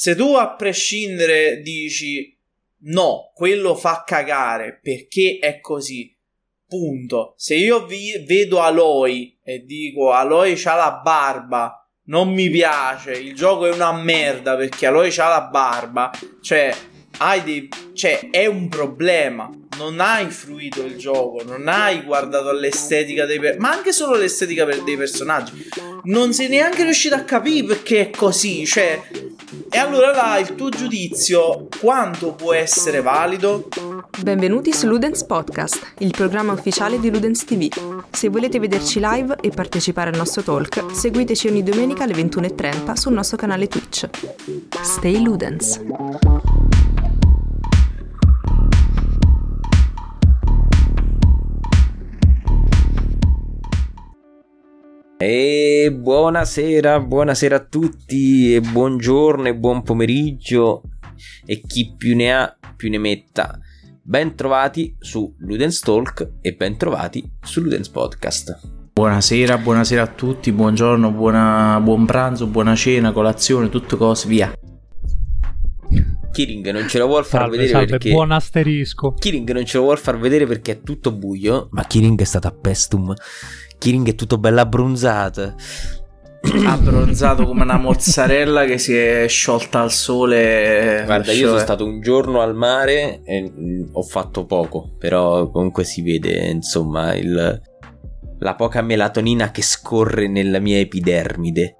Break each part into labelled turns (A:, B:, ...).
A: se tu a prescindere dici no, quello fa cagare perché è così, punto. Se io vi vedo Aloy e dico Aloy c'ha la barba, non mi piace, il gioco è una merda perché Aloy c'ha la barba, cioè hai dei, cioè è un problema. Non hai fruito il gioco, non hai guardato all'estetica dei personaggi, ma anche solo l'estetica dei personaggi. Non sei neanche riuscito a capire perché è così, cioè e allora là il tuo giudizio quanto può essere valido?
B: Benvenuti su Ludens Podcast, il programma ufficiale di Ludens TV. Se volete vederci live e partecipare al nostro talk, seguiteci ogni domenica alle 21.30 sul nostro canale Twitch. Stay Ludens!
C: E buonasera, buonasera a tutti e buongiorno e buon pomeriggio e chi più ne ha più ne metta. Bentrovati su Ludens Talk e bentrovati su Ludens Podcast.
D: Buonasera, buonasera a tutti, buongiorno, buona, buon pranzo, buona cena, colazione, tutte cose, via.
C: Kiring non ce la vuol far
E: salve,
C: vedere
E: salve,
C: perché
E: buon asterisco.
C: Kiring non ce la vuol far vedere perché è tutto buio, ma Kiring è stata a Pestum Kiring è tutto bello abbronzato.
A: Abbronzato come una mozzarella che si è sciolta al sole.
C: Guarda, io sono stato un giorno al mare e ho fatto poco, però comunque si vede, insomma, il, la poca melatonina che scorre nella mia epidermide.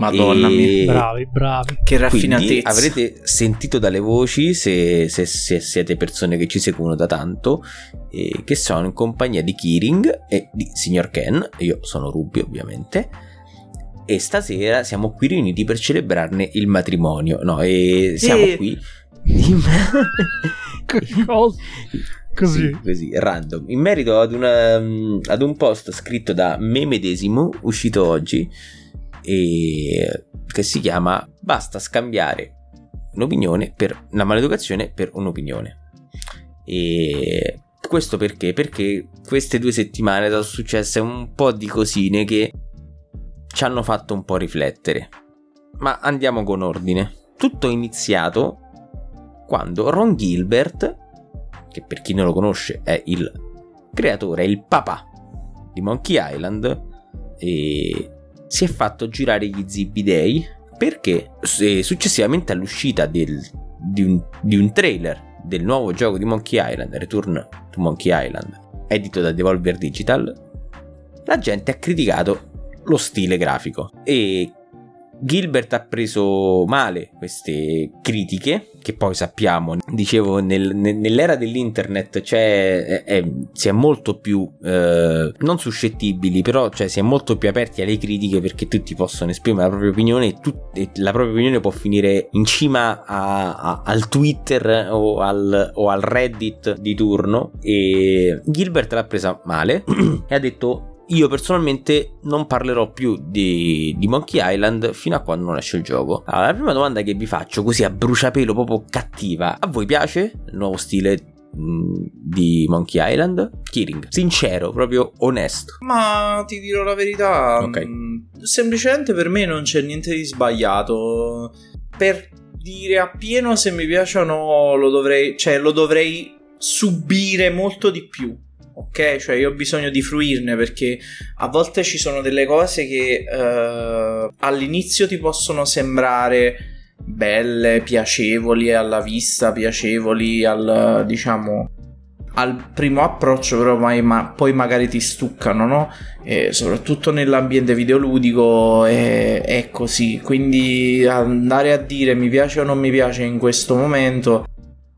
A: Madonna
E: e... mia, bravi, bravi.
A: Che raffinatezza.
C: avrete sentito dalle voci, se, se, se, siete persone che ci seguono da tanto, eh, che sono in compagnia di Kiring e di Signor Ken. Io sono Ruby, ovviamente. E stasera siamo qui riuniti per celebrarne il matrimonio. No, e siamo e... qui.
E: Cosa? Così.
C: Sì, così, random. In merito ad, una, ad un post scritto da me medesimo, uscito oggi e che si chiama Basta scambiare un'opinione per una maleducazione per un'opinione. E questo perché? Perché queste due settimane sono successe un po' di cosine che ci hanno fatto un po' riflettere. Ma andiamo con ordine. Tutto è iniziato quando Ron Gilbert, che per chi non lo conosce è il creatore, il papà di Monkey Island, e si è fatto girare gli zibidei perché successivamente all'uscita del, di, un, di, un, trailer del nuovo gioco di Monkey Island, Return to Monkey Island, edito da Devolver Digital, la gente ha criticato lo stile grafico e Gilbert ha preso male queste critiche, che poi sappiamo, dicevo, nel, nell'era dell'internet c'è, è, si è molto più, eh, non suscettibili, però cioè, si è molto più aperti alle critiche perché tutti possono esprimere la propria opinione e, tu, e la propria opinione può finire in cima a, a, al Twitter o al, o al Reddit di turno. E Gilbert l'ha presa male e ha detto io personalmente non parlerò più di, di, Monkey Island fino a quando non esce il gioco. Allora, la prima domanda che vi faccio, così a bruciapelo, proprio cattiva, a voi piace il nuovo stile mm, di Monkey Island? Kiring, sincero, proprio onesto.
A: Ma ti dirò la verità, okay. Mm, semplicemente per me non c'è niente di sbagliato. Per dire appieno se mi piace o no, lo dovrei, cioè lo dovrei subire molto di più ok? Cioè io ho bisogno di fruirne perché a volte ci sono delle cose che uh, all'inizio ti possono sembrare belle, piacevoli alla vista, piacevoli al diciamo al primo approccio però mai, ma, poi magari ti stuccano, no? E soprattutto nell'ambiente videoludico è, è così, quindi andare a dire mi piace o non mi piace in questo momento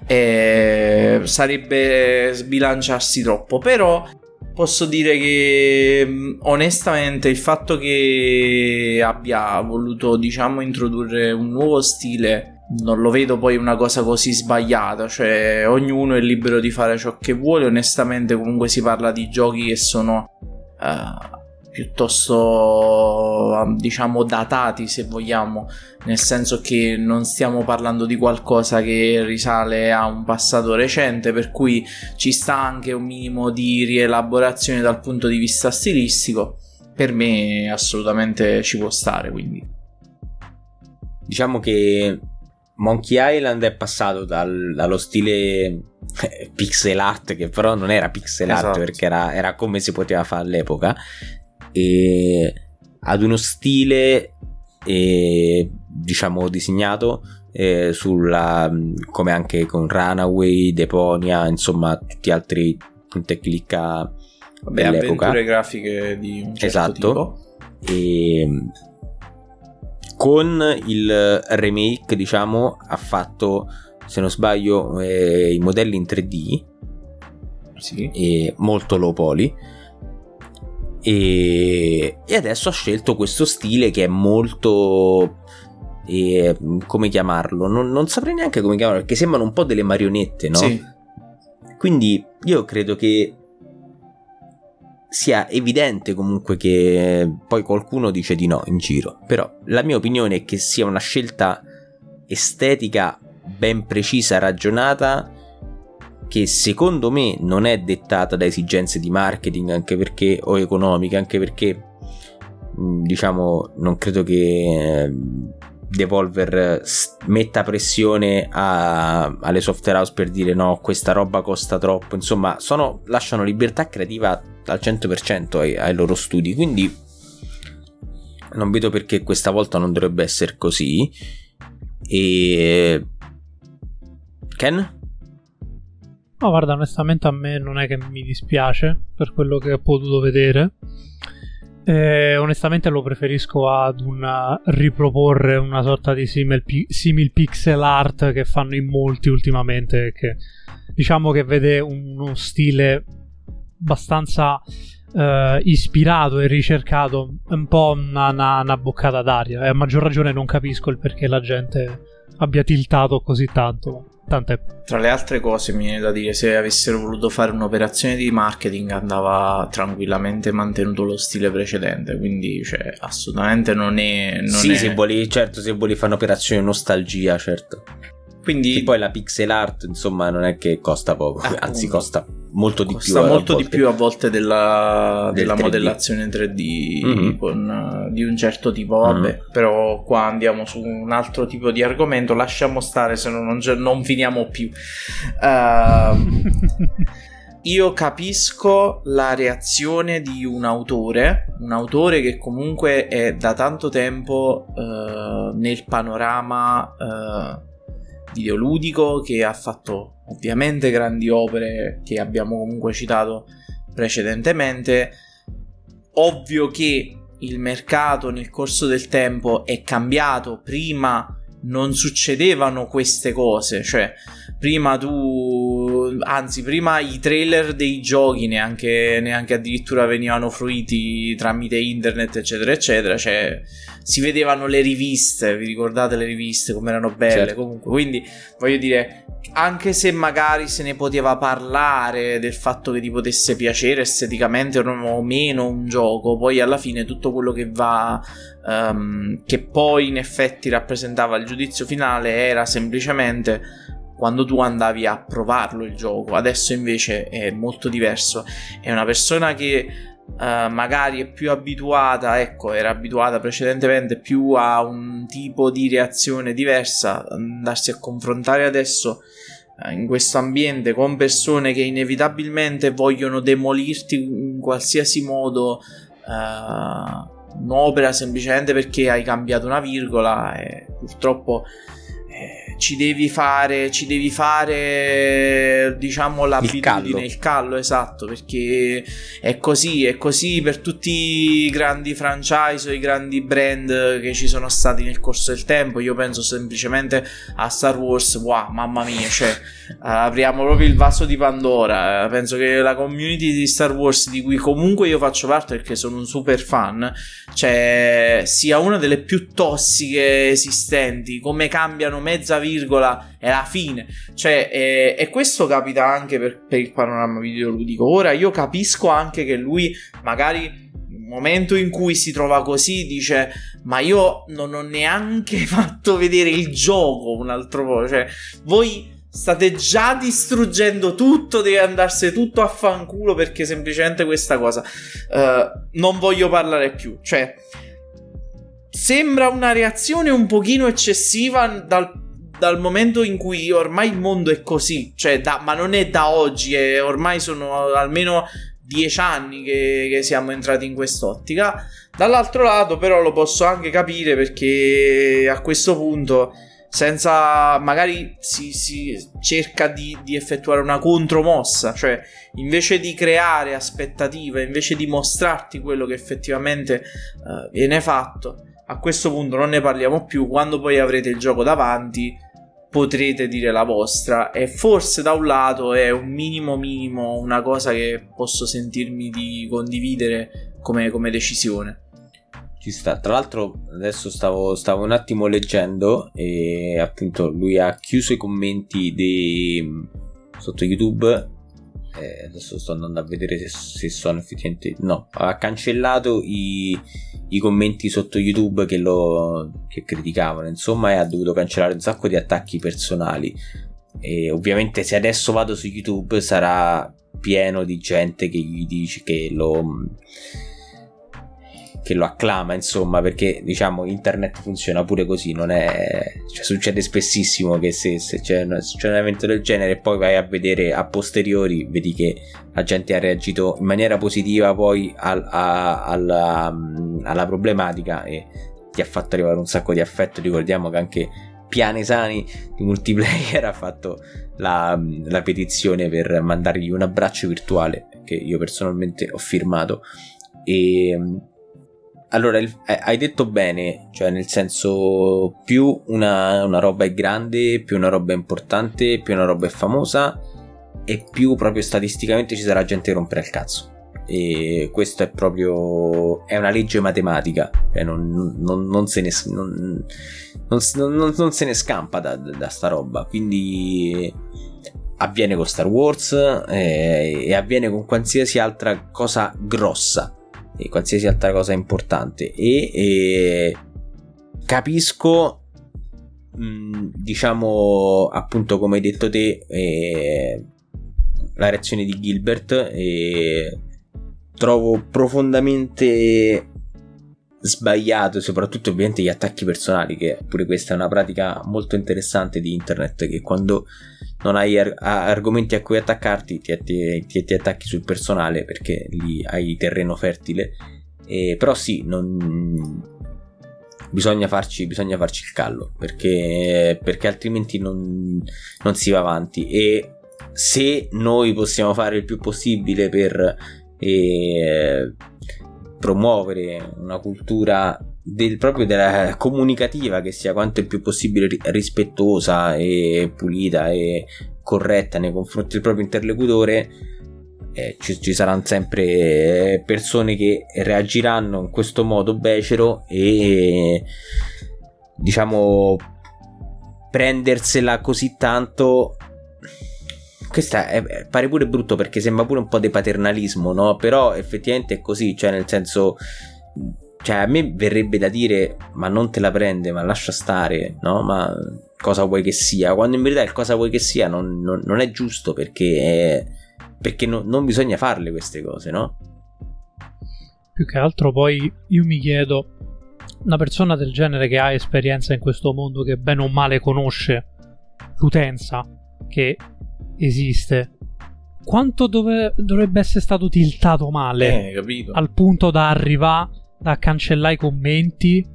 A: e sarebbe sbilanciarsi troppo. Però posso dire che mm, onestamente il fatto che abbia voluto, diciamo, introdurre un nuovo stile non lo vedo poi una cosa così sbagliata, cioè ognuno è libero di fare ciò che vuole, onestamente comunque si parla di giochi che sono uh, piuttosto diciamo datati se vogliamo. Nel senso che non stiamo parlando di qualcosa che risale a un passato recente per cui ci sta anche un minimo di rielaborazione dal punto di vista stilistico. Per me assolutamente ci può stare quindi.
C: Diciamo che Monkey Island è passato dal, dallo stile eh, pixel art, che però non era pixel art
A: Esatto.
C: perché era, era come si poteva fare all'epoca, e ad uno stile, eh, diciamo, disegnato eh, sulla, come anche con Runaway, Deponia, insomma, tutti altri punta e clicca
A: Vabbè,
C: dell'epoca.
A: avventure grafiche di un certo
C: Esatto.
A: tipo.
C: E con il remake, diciamo, ha fatto, se non sbaglio, eh, i modelli in 3D,
A: Sì.
C: e molto low poly. E, e adesso ha scelto questo stile che è molto. eh, come chiamarlo? Non, non saprei neanche come chiamarlo, perché sembrano un po' delle marionette, no?
A: Sì.
C: Quindi io credo che sia evidente comunque che poi qualcuno dice di no in giro, però la mia opinione è che sia una scelta estetica ben precisa, ragionata, che secondo me non è dettata da esigenze di marketing anche perché o economiche, anche perché mh, diciamo non credo che eh, Devolver metta pressione a- alle software house per dire no, questa roba costa troppo, insomma, sono, lasciano libertà creativa al 100% ai, ai loro studi, quindi non vedo perché questa volta non dovrebbe essere così. E Ken?
E: No, guarda, onestamente a me non è che mi dispiace per quello che ho potuto vedere. Eh, onestamente lo preferisco ad una riproporre una sorta di simil, simil pixel art che fanno in molti ultimamente. Che diciamo che vede uno stile abbastanza eh, ispirato e ricercato, un po' una, una- una boccata d'aria. E a maggior ragione non capisco il perché la gente abbia tiltato così tanto. Tant'è.
A: Tra le altre cose mi viene da dire se avessero voluto fare un'operazione di marketing andava tranquillamente mantenuto lo stile precedente, quindi cioè, assolutamente non è... Non
C: sì,
A: è...
C: se vuoi, certo, se vuoi fare un'operazione nostalgia, certo.
A: Quindi
C: E poi la pixel art, insomma, non è che costa poco,
A: Appunto.
C: anzi costa molto di
A: costa
C: più. a
A: molto di più a volte della,
C: Del
A: della
C: 3D.
A: modellazione 3D
C: Mhm.
A: con, eh, di un certo tipo, vabbè,
C: Mhm.
A: però qua andiamo su un altro tipo di argomento, lasciamo stare se no non, non finiamo più. Ehm, Io capisco la reazione di un autore, un autore che comunque è da tanto tempo eh, nel panorama eh, videoludico, che ha fatto ovviamente grandi opere che abbiamo comunque citato precedentemente. Ovvio che il mercato nel corso del tempo è cambiato, prima non succedevano queste cose, cioè prima tu anzi prima i trailer dei giochi neanche, neanche addirittura venivano fruiti tramite internet eccetera eccetera cioè si vedevano le riviste vi ricordate le riviste come erano belle
C: Certo.
A: comunque quindi voglio dire anche se magari se ne poteva parlare del fatto che ti potesse piacere esteticamente o meno un gioco poi alla fine tutto quello che va ehm, che poi in effetti rappresentava il giudizio finale era semplicemente quando tu andavi a provarlo il gioco. Adesso invece è molto diverso. È una persona che eh, magari è più abituata, ecco, era abituata precedentemente più a un tipo di reazione diversa, andarsi a confrontare adesso eh, in questo ambiente con persone che inevitabilmente vogliono demolirti in qualsiasi modo eh, un'opera semplicemente perché hai cambiato una virgola e purtroppo ci devi fare ci devi fare diciamo l'abitudine
C: callo.
A: il callo esatto perché è così è così per tutti i grandi franchise o i grandi brand che ci sono stati nel corso del tempo. Io penso semplicemente a Star Wars. Wow mamma mia cioè eh, apriamo proprio il vaso di Pandora. Eh, penso che la community di Star Wars di cui comunque io faccio parte perché sono un super fan cioè sia una delle più tossiche esistenti. Come cambiano mezza virgola è la fine. Cioè e, e questo capita anche per, per il panorama videoludico. Ora io capisco anche che lui magari nel momento in cui si trova così dice ma io non ho neanche fatto vedere il gioco un altro po' cioè voi state già distruggendo tutto, deve andarsene tutto a fanculo perché semplicemente questa cosa eh, non voglio parlare più. Cioè, sembra una reazione un pochino eccessiva dal, dal momento in cui ormai il mondo è così, cioè da, ma non è da oggi, è, ormai sono almeno dieci anni che, che siamo entrati in quest'ottica. Dall'altro lato, però, lo posso anche capire perché a questo punto senza magari si, si cerca di, di, effettuare una contromossa, cioè invece di creare aspettative, invece di mostrarti quello che effettivamente uh, viene fatto, a questo punto non ne parliamo più, quando poi avrete il gioco davanti potrete dire la vostra e forse da un lato è un minimo minimo una cosa che posso sentirmi di condividere come, come decisione.
C: Ci sta. Tra l'altro, adesso stavo, stavo, un attimo leggendo e appunto lui ha chiuso i commenti di, sotto YouTube. Eh, adesso sto andando a vedere se, se, sono effettivamente. No, ha cancellato i, i commenti sotto YouTube che lo che criticavano. Insomma, e ha dovuto cancellare un sacco di attacchi personali. E ovviamente, se adesso vado su YouTube, sarà pieno di gente che gli dice che lo che lo acclama, insomma, perché diciamo internet funziona pure così, non è... Cioè, succede spessissimo che se, se c'è, un, c'è, un, evento del genere e poi vai a vedere a posteriori, vedi che la gente ha reagito in maniera positiva poi al, a, alla, alla problematica e ti ha fatto arrivare un sacco di affetto, ricordiamo che anche Pianesani di multiplayer ha fatto la, la petizione per mandargli un abbraccio virtuale che io personalmente ho firmato. E allora, il, hai detto bene, cioè nel senso più una, una, roba è grande, più una roba è importante, più una roba è famosa e più proprio statisticamente ci sarà gente che rompere il cazzo. E questo è proprio... è una legge matematica, cioè non, non, non, se, ne, non se ne scampa da, da sta roba. Quindi avviene con Star Wars eh, e avviene con qualsiasi altra cosa grossa e qualsiasi altra cosa importante. E, e capisco mh, diciamo appunto come hai detto te eh, la reazione di Gilbert e trovo profondamente sbagliato soprattutto ovviamente gli attacchi personali che pure questa è una pratica molto interessante di internet che quando non hai ar- argomenti a cui attaccarti, ti, ti, ti, ti, attacchi sul personale perché lì hai terreno fertile. E, però sì, non... bisogna, farci, bisogna farci il callo perché, perché altrimenti non, non si va avanti. E se noi possiamo fare il più possibile per eh, promuovere una cultura del, proprio della comunicativa che sia quanto è più possibile rispettosa e pulita e corretta nei confronti del proprio interlocutore eh, ci, ci, saranno sempre persone che reagiranno in questo modo becero e diciamo prendersela così tanto questa è, pare pure brutto perché sembra pure un po' di paternalismo no? però effettivamente è così cioè nel senso cioè, a me verrebbe da dire, ma non te la prende, ma lascia stare, no? Ma cosa vuoi che sia? Quando in verità il cosa vuoi che sia non, non, non è giusto perché, è, perché no, non bisogna farle queste cose, no?
E: Più che altro poi io mi chiedo, una persona del genere che ha esperienza in questo mondo, che bene o male conosce l'utenza che esiste, quanto dove, dovrebbe essere stato tiltato male
A: eh,
E: al punto da arrivare da cancellare i commenti.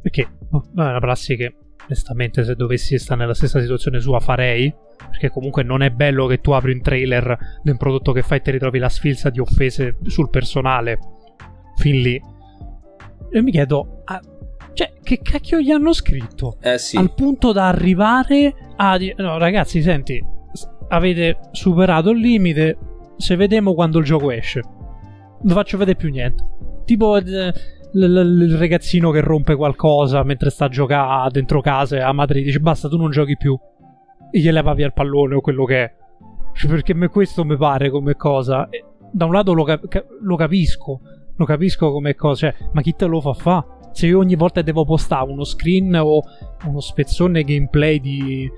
E: Perché oh, è una prassi che, onestamente, se dovessi stare nella stessa situazione sua, farei. Perché comunque non è bello che tu apri un trailer di un prodotto che fai e ti ritrovi la sfilza di offese sul personale. Fin lì. E mi chiedo, ah, cioè, che cacchio gli hanno scritto?
C: Eh sì.
E: Al punto da arrivare a no ragazzi, senti, avete superato il limite, se vediamo quando il gioco esce. Non faccio vedere più niente. Tipo eh, l- l- il ragazzino che rompe qualcosa mentre sta a giocare dentro casa e la madre gli dice basta tu non giochi più e gli leva via il pallone o quello che è. Cioè, perché me questo mi pare come cosa. E da un lato lo, cap- lo, capisco, lo capisco come cosa, cioè, ma chi te lo fa fa? Se io ogni volta devo postare uno screen o uno spezzone gameplay di,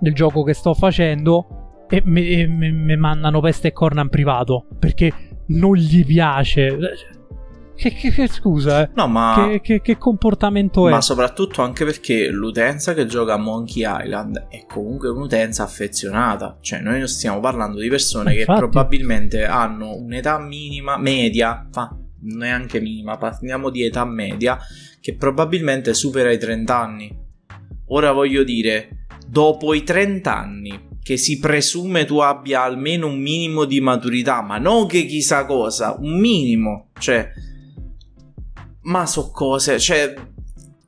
E: del gioco che sto facendo e mi mandano peste e corna in privato perché non gli piace Che, che, che, scusa, eh.
A: no, ma...
E: che, che, che comportamento è?
A: Ma soprattutto anche perché l'utenza che gioca a Monkey Island è comunque un'utenza affezionata. Cioè, noi non stiamo parlando di persone Infatti. che probabilmente hanno un'età minima, media, fa, neanche minima, parliamo di età media, che probabilmente supera i 30 anni. Ora voglio dire, dopo i 30 anni, che si presume tu abbia almeno un minimo di maturità, ma non che chissà cosa, un minimo, cioè ma so cose, cioè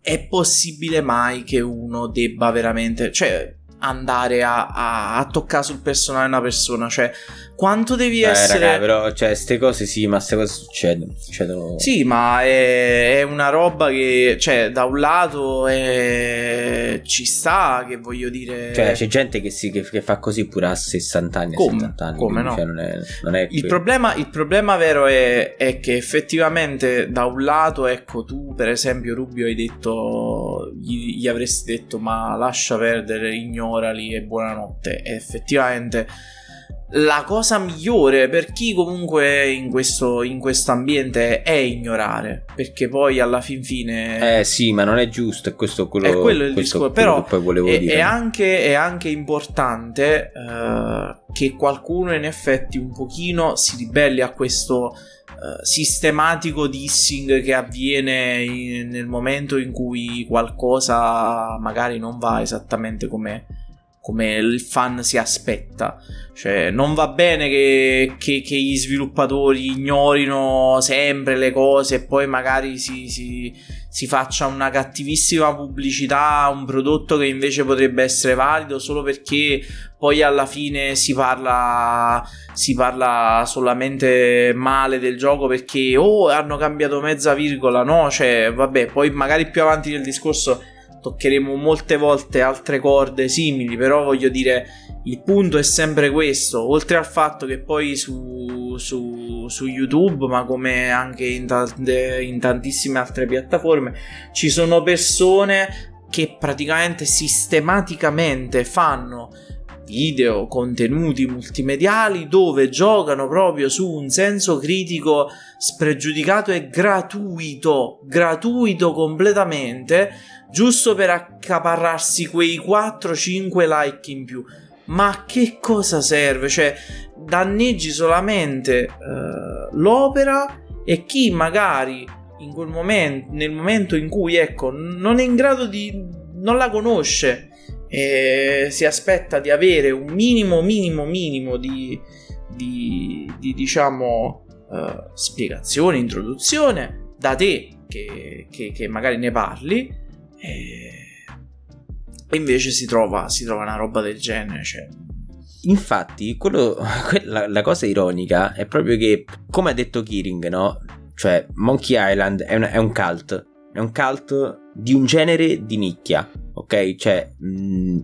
A: è possibile mai che uno debba veramente, cioè andare a, a, a toccare sul personale una persona, cioè quanto devi
C: eh,
A: essere...
C: Raga, però, cioè, queste cose sì, ma queste cose succedono. succedono...
A: Sì, ma è, è, una roba che, cioè, da un lato è... ci sta, che voglio dire...
C: Cioè, c'è gente che, si, che, che fa così pure a 60 anni,
A: come?
C: 70 anni.
A: Come no?
C: Cioè, non è, non è
A: il, problema, il, problema, vero è, è, che effettivamente da un lato, ecco, tu per esempio Rubio hai detto, gli, gli avresti detto ma lascia perdere, ignorali e buonanotte. E effettivamente la cosa migliore per chi comunque in questo in ambiente è ignorare perché poi alla fin fine
C: eh sì ma non è giusto è questo quello,
A: è quello il discorso però
C: poi volevo
A: è,
C: dire
A: è, anche, è anche importante uh, che qualcuno in effetti un pochino si ribelli a questo uh, sistematico dissing che avviene in, nel momento in cui qualcosa magari non va esattamente come come il fan si aspetta. Cioè, non va bene che, che, che gli sviluppatori ignorino sempre le cose e poi magari si, si, si, faccia una cattivissima pubblicità a un prodotto che invece potrebbe essere valido solo perché poi alla fine si parla, si parla solamente male del gioco perché oh hanno cambiato mezza virgola. No, cioè, vabbè, poi magari più avanti nel discorso toccheremo molte volte altre corde simili, però voglio dire, il punto è sempre questo, oltre al fatto che poi su, su, su YouTube, ma come anche in, tante, in tantissime altre piattaforme, ci sono persone che praticamente sistematicamente fanno video, contenuti multimediali dove giocano proprio su un senso critico spregiudicato e gratuito, gratuito completamente, giusto per accaparrarsi quei 4-5 like in più. Ma che cosa serve? Cioè, danneggi solamente uh, l'opera e chi magari in quel momento, nel momento in cui ecco, non è in grado di non la conosce e si aspetta di avere un minimo, minimo, minimo di, di, di diciamo, uh, spiegazione, introduzione da te che, che, che magari ne parli e, e invece si trova, si trova una roba del genere. Cioè.
C: Infatti, quello, la, la, cosa ironica è proprio che, come ha detto Kiring, no? Cioè, Monkey Island è un, è un cult. È un cult di un genere di nicchia ok? Cioè, mh, mm,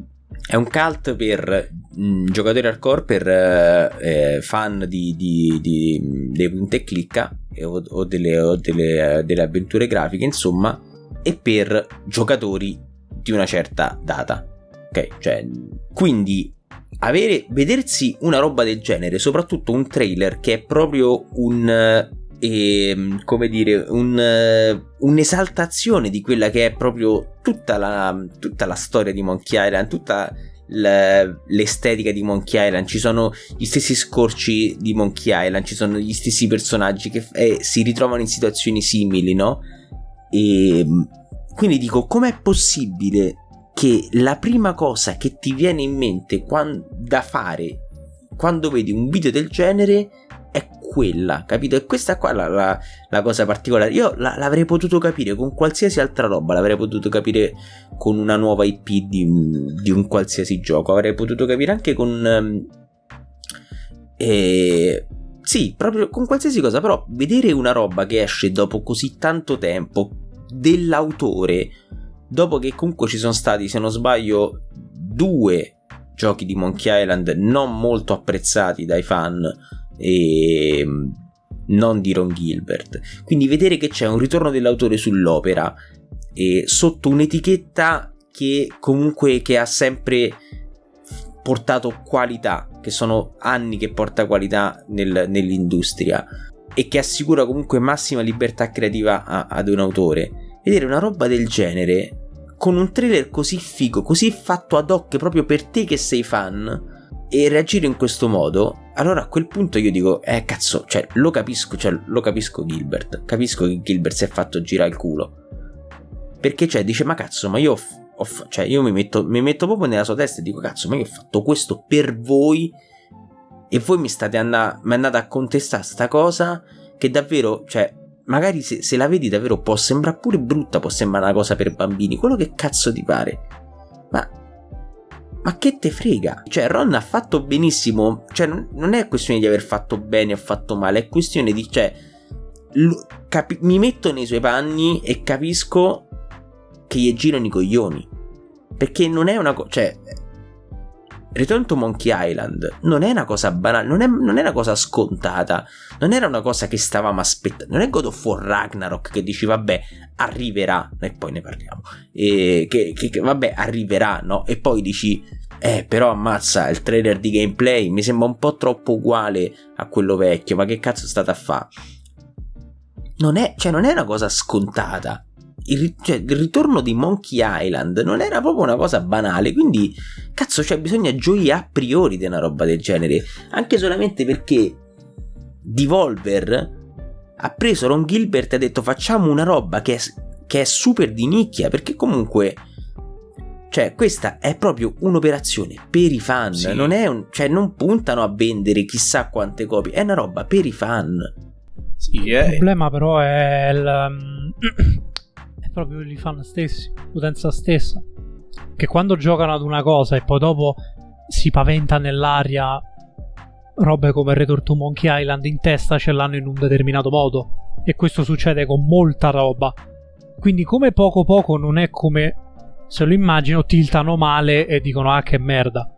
C: è un cult per mh, mm, giocatori hardcore, per eh, eh, fan di, di, di, dei punta e clicca o, o, delle, o delle, eh, delle, avventure grafiche, insomma, e per giocatori di una certa data. Ok, cioè, quindi avere, vedersi una roba del genere, soprattutto un trailer che è proprio un e ehm, come dire un, un'esaltazione di quella che è proprio tutta la, tutta la storia di Monkey Island, tutta l'estetica di Monkey Island, ci sono gli stessi scorci di Monkey Island, ci sono gli stessi personaggi che eh, si ritrovano in situazioni simili, no? E ehm, quindi dico, com'è possibile che la prima cosa che ti viene in mente quando, da fare quando vedi un video del genere è quella, capito? E questa qua è la, la, la cosa particolare. Io la, l'avrei potuto capire con qualsiasi altra roba, l'avrei potuto capire con una nuova IP di, di un qualsiasi gioco, avrei potuto capire anche con... Um, eh, sì, proprio con qualsiasi cosa, però vedere una roba che esce dopo così tanto tempo dell'autore, dopo che comunque ci sono stati, se non sbaglio, due giochi di Monkey Island non molto apprezzati dai fan e non di Ron Gilbert. Quindi vedere che c'è un ritorno dell'autore sull'opera e sotto un'etichetta che comunque che ha sempre portato qualità, che sono anni che porta qualità nel, nell'industria. e che assicura comunque massima libertà creativa a, ad un autore. Vedere una roba del genere con un trailer così figo, così fatto ad hoc proprio per te che sei fan e reagire in questo modo, allora a quel punto io dico, eh cazzo, cioè lo capisco, cioè lo capisco Gilbert, capisco che Gilbert si è fatto girare il culo. Perché cioè dice, ma cazzo, ma io, ho, ho, cioè, io mi, metto, mi metto proprio nella sua testa e dico, cazzo, ma io ho fatto questo per voi e voi mi state andando, mi andate a contestare sta cosa che davvero, cioè, magari se, se, la vedi davvero può sembrare pure brutta, può sembrare una cosa per bambini, quello che cazzo ti pare. Ma ma che te frega? Cioè, Ron ha fatto benissimo. Cioè, non è questione di aver fatto bene o fatto male, è questione di. Cioè, lo, capi- mi metto nei suoi panni e capisco che gli girano i coglioni. Perché non è una cosa. Cioè, Return to Monkey Island non è una cosa banale, non è, non è, una cosa scontata, non era una cosa che stavamo aspettando. Non è God of War Ragnarok che dici vabbè, arriverà, e poi ne parliamo. E che, che, che vabbè, arriverà, no? E poi dici, eh, però ammazza il trailer di gameplay mi sembra un po' troppo uguale a quello vecchio, ma che cazzo è stata a fare? Non è, cioè, non è una cosa scontata il, cioè, il, ritorno di Monkey Island non era proprio una cosa banale, quindi cazzo, cioè, bisogna gioire a priori di una roba del genere, anche solamente perché Devolver ha preso Ron Gilbert e ha detto facciamo una roba che è, che è super di nicchia, perché comunque cioè, questa è proprio un'operazione per i fan. Sì. Non, un, cioè, non puntano a vendere chissà quante copie. È una roba per i fan.
E: Sì, il problema, però, è il, proprio i fan stessi, l'utenza stessa, che quando giocano ad una cosa e poi dopo si paventa nell'aria robe come Return to Monkey Island in testa ce l'hanno in un determinato modo e questo succede con molta roba. Quindi come poco poco non è come se lo immagino tiltano male e dicono ah che merda.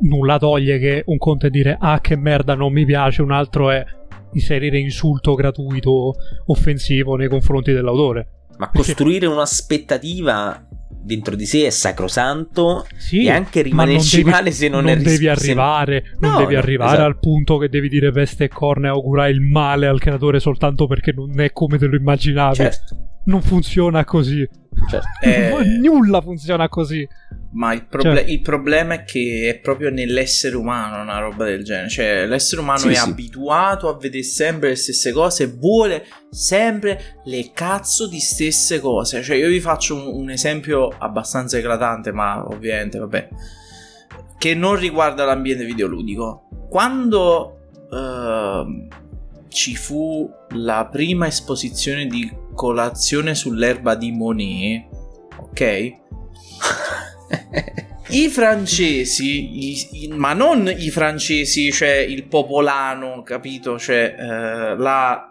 E: Nulla toglie che un conto è dire ah che merda non mi piace, un altro è inserire insulto gratuito offensivo nei confronti dell'autore.
C: Ma costruire un'aspettativa dentro di sé è sacrosanto sì, e anche rimanerci devi, male se non,
E: non
C: è
E: ris- devi arrivare, se... non no, devi arrivare esatto. al punto che devi dire veste e corna e augurare il male al creatore soltanto perché non è come te lo immaginavi. Certo. Non funziona così. Certo. Eh... Nulla funziona così.
A: Ma il, proble- cioè. il, problema è che è proprio nell'essere umano una roba del genere. Cioè, l'essere umano sì, è sì. abituato a vedere sempre le stesse cose e vuole sempre le cazzo di stesse cose. Cioè, io vi faccio un, un esempio abbastanza eclatante, ma ovviamente, vabbè, che non riguarda l'ambiente videoludico. Quando uh, ci fu la prima esposizione di colazione sull'erba di Monet, ok? I francesi, i, i, ma non i francesi, cioè il popolano, capito? Cioè eh, la,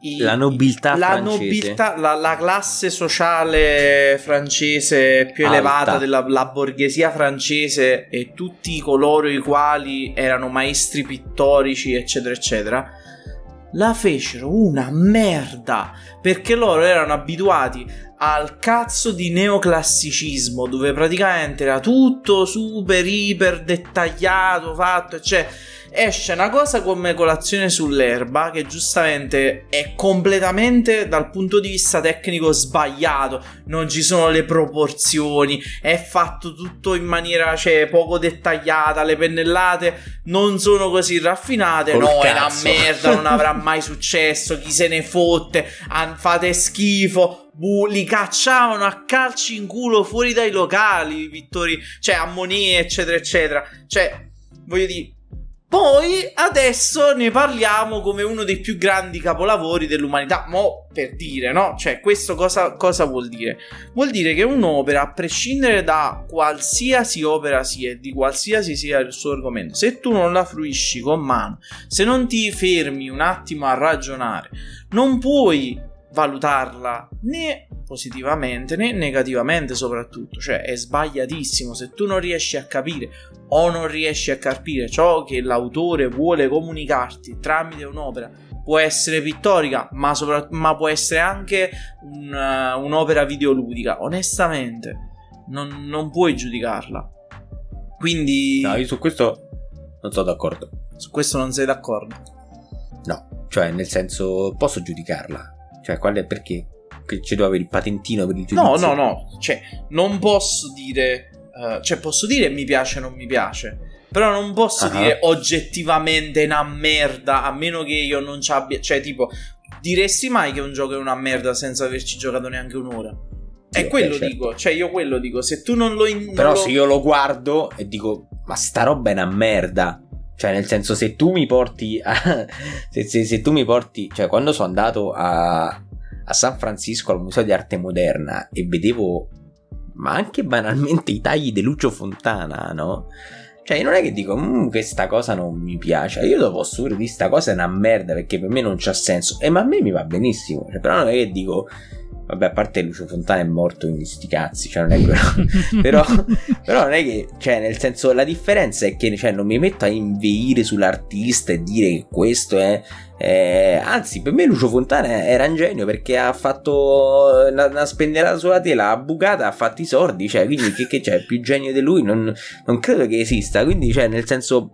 C: i, la nobiltà
A: la
C: francese.
A: Nobiltà, la, la, classe sociale francese più Alta. elevata della borghesia francese e tutti coloro i quali erano maestri pittorici, eccetera, eccetera la fecero una merda perché loro erano abituati al cazzo di neoclassicismo dove praticamente era tutto super iper dettagliato fatto cioè esce una cosa come colazione sull'erba che giustamente è completamente dal punto di vista tecnico sbagliato, non ci sono le proporzioni, è fatto tutto in maniera cioè, poco dettagliata, le pennellate non sono così raffinate, Col no, cazzo. è una merda, non avrà mai successo, chi se ne fotte, fate schifo, bu- li cacciavano a calci in culo fuori dai locali, Vittori, cioè a Monet, eccetera, eccetera. Cioè, voglio dire, poi adesso ne parliamo come uno dei più grandi capolavori dell'umanità. Mo per dire, no? Cioè, questo cosa, cosa vuol dire? Vuol dire che un'opera, a prescindere da qualsiasi opera sia di qualsiasi sia il suo argomento, se tu non la fruisci con mano, se non ti fermi un attimo a ragionare, non puoi valutarla né positivamente né negativamente soprattutto, cioè è sbagliatissimo se tu non riesci a capire o non riesci a capire ciò che l'autore vuole comunicarti tramite un'opera, può essere pittorica, ma, sopra- ma può essere anche un, uh, un'opera videoludica, onestamente non, non puoi giudicarla. Quindi...
C: No, io su questo non sono d'accordo.
A: Su questo non sei d'accordo?
C: No, Cioè, nel senso, posso giudicarla? Cioè, qual è perché? Che ci avere il patentino per il giudizio?
A: No, no, no. Cioè, non posso dire. Uh, cioè, posso dire mi piace o non mi piace. Però non posso uh-huh. dire oggettivamente una merda. A meno che io non ci abbia. Cioè, tipo, diresti mai che un gioco è una merda senza averci giocato neanche un'ora? Sì, è quello certo. dico, cioè io quello dico, se tu non lo... In-
C: Però
A: non
C: se io lo guardo e dico, ma sta roba è una merda, cioè, nel senso, se tu mi porti. A, se, se, se, tu mi porti. Cioè, quando sono andato a, a San Francisco al Museo di Arte Moderna e vedevo. Ma anche banalmente i tagli di Lucio Fontana, no? Cioè, non è che dico, mm, questa cosa non mi piace. Io posso pure dire, questa cosa è una merda perché per me non c'ha senso. Eh, ma a me mi va benissimo. Cioè, però non è che dico, Vabbè, a parte Lucio Fontana è morto in sti cazzi, cioè non è quello. però, però non è che, cioè, nel senso, la differenza è che cioè, non mi metto a inveire sull'artista e dire che questo è. Eh, anzi, per me Lucio Fontana era un genio perché ha fatto una, una spenderata sulla tela, ha bucata, ha fatto i sordi. Cioè, quindi che, che c'è più genio di lui? Non, non credo che esista. Quindi, cioè, nel senso.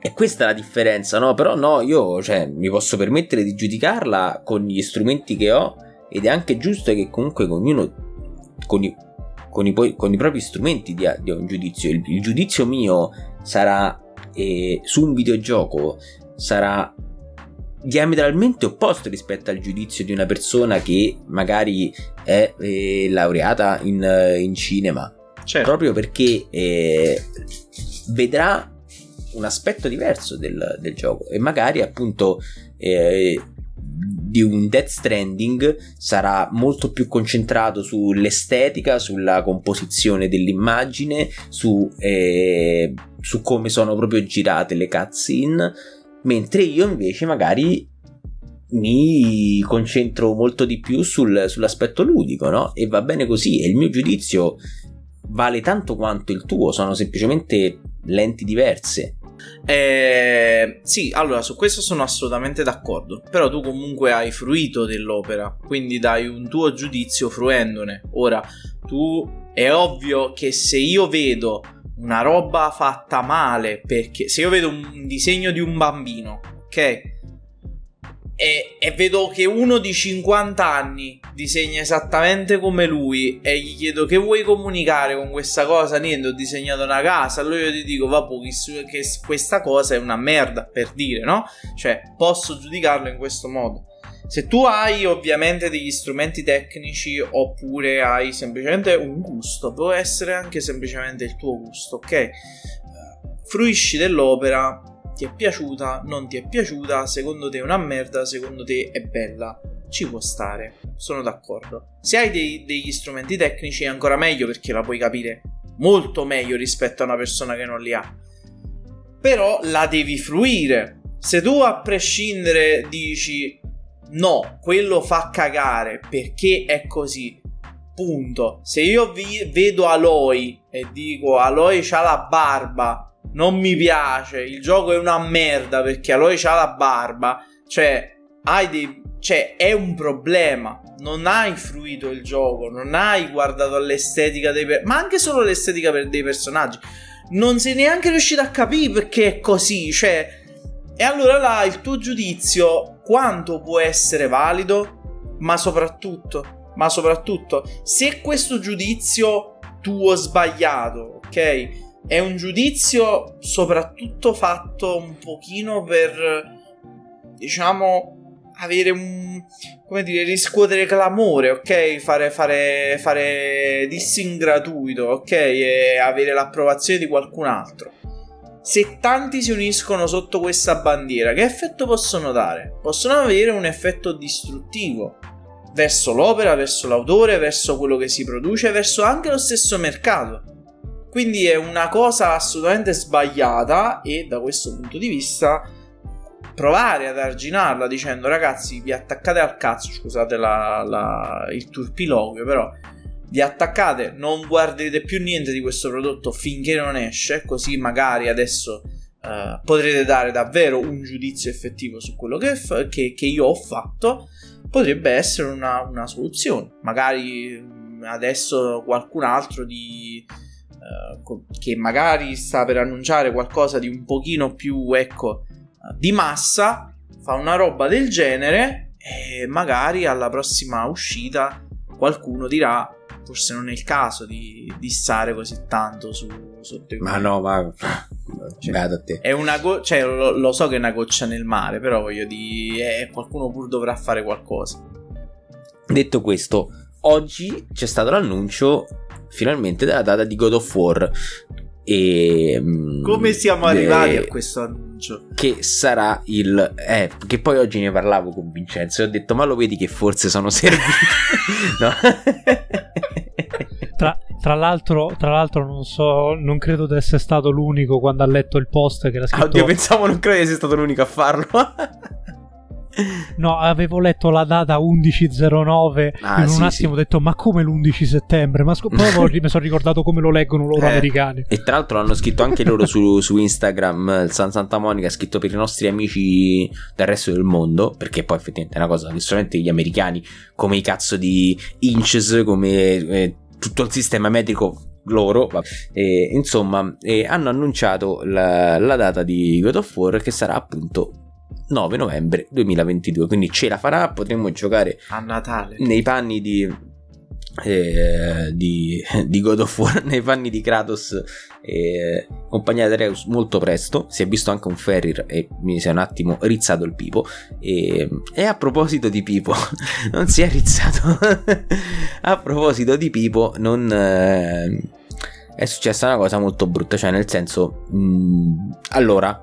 C: E questa è la differenza, no? Però no, io cioè, mi posso permettere di giudicarla con gli strumenti che ho ed è anche giusto che comunque ognuno con i, con i, con i propri strumenti dia, dia, un giudizio. Il, il giudizio mio sarà eh, su un videogioco sarà diametralmente opposto rispetto al giudizio di una persona che magari è eh, laureata in, in cinema. Certo. Proprio perché eh, vedrà un aspetto diverso del, del, gioco e magari appunto eh, di un Death Stranding sarà molto più concentrato sull'estetica, sulla composizione dell'immagine, su, eh, su come sono proprio girate le cutscene, mentre io invece magari mi concentro molto di più sul, sull'aspetto ludico, no? E va bene così, e il mio giudizio vale tanto quanto il tuo, sono semplicemente lenti diverse.
A: Eh, sì, allora su questo sono assolutamente d'accordo. Però tu comunque hai fruito dell'opera, quindi dai un tuo giudizio fruendone. Ora, tu è ovvio che se io vedo una roba fatta male, perché se io vedo un disegno di un bambino, ok? E, e, vedo che uno di 50 anni disegna esattamente come lui e gli chiedo che vuoi comunicare con questa cosa, niente, ho disegnato una casa, allora io ti dico, vabbè, che questa cosa è una merda, per dire, no? Cioè, posso giudicarlo in questo modo. Se tu hai ovviamente degli strumenti tecnici oppure hai semplicemente un gusto, può essere anche semplicemente il tuo gusto, ok? Fruisci dell'opera ti è piaciuta, non ti è piaciuta, secondo te è una merda, secondo te è bella. Ci può stare, sono d'accordo. Se hai dei, degli strumenti tecnici è ancora meglio perché la puoi capire molto meglio rispetto a una persona che non li ha. Però la devi fruire. Se tu a prescindere dici no, quello fa cagare perché è così. Punto. Se io vi vedo Aloy e dico Aloy c'ha la barba non mi piace, il gioco è una merda perché Aloy c'ha la barba, cioè, hai dei, cioè, è un problema. Non hai fruito il gioco, non hai guardato all'estetica dei per- ma anche solo l'estetica per dei personaggi. Non sei neanche riuscito a capire perché è così, cioè e allora là il tuo giudizio quanto può essere valido, ma soprattutto, ma soprattutto se questo giudizio tuo sbagliato, ok? È un giudizio soprattutto fatto un pochino per diciamo avere un come dire riscuotere clamore ok? Fare fare fare dissing gratuito ok? E avere l'approvazione di qualcun altro. Se tanti si uniscono sotto questa bandiera che effetto possono dare? Possono avere un effetto distruttivo verso l'opera verso l'autore verso quello che si produce verso anche lo stesso mercato quindi è una cosa assolutamente sbagliata e da questo punto di vista provare ad arginarla dicendo ragazzi vi attaccate al cazzo, scusate la, la, il turpiloquio però vi attaccate, non guarderete più niente di questo prodotto finché non esce, così magari adesso uh, potrete dare davvero un giudizio effettivo su quello che, f- che, che io ho fatto, potrebbe essere una, una, soluzione. Magari mm, adesso qualcun altro di eh, che magari sta per annunciare qualcosa di un pochino più, ecco, di massa, fa una roba del genere e magari alla prossima uscita qualcuno dirà forse non è il caso di, di stare così tanto su, sotto i
C: Ma no, ma cioè,
A: è una go- cioè, lo, lo, so che è una goccia nel mare, però voglio dire, eh, qualcuno pur dovrà fare qualcosa.
C: Detto questo, oggi c'è stato l'annuncio finalmente della data di God of War. E,
A: mm, Come siamo arrivati a questo annuncio?
C: Che sarà il. Eh, che poi oggi ne parlavo con Vincenzo e ho detto: Ma lo vedi che forse sono serviti? no.
E: Tra, tra, l'altro, tra l'altro, non so, non credo di essere stato l'unico quando ha letto il post che era scritto.
C: Oddio, pensavo non credo di essere stato l'unico a farlo.
E: No, avevo letto la data 11.09 ah, in un sì, attimo sì. ho detto ma come l'11 settembre? Ma sc- poi mi sono ricordato come lo leggono loro eh, americani.
C: E tra l'altro l'hanno scritto anche loro su, su, Instagram, il San Santa Monica ha scritto per i nostri amici del resto del mondo, perché poi effettivamente è una cosa che solamente gli americani, come i cazzo di Inches, come eh, tutto il sistema metrico loro, e, insomma, e hanno annunciato la, la data di God of War che sarà appunto 9 novembre 2022. Quindi ce la farà, potremmo giocare
A: a Natale
C: nei panni di. Eh, di, di, God of War nei panni di Kratos e compagnia di Reus molto presto si è visto anche un Ferrir e mi si è un attimo rizzato il pipo e, e a proposito di pipo non si è rizzato a proposito di pipo non eh, è successa una cosa molto brutta cioè nel senso mh, mm, allora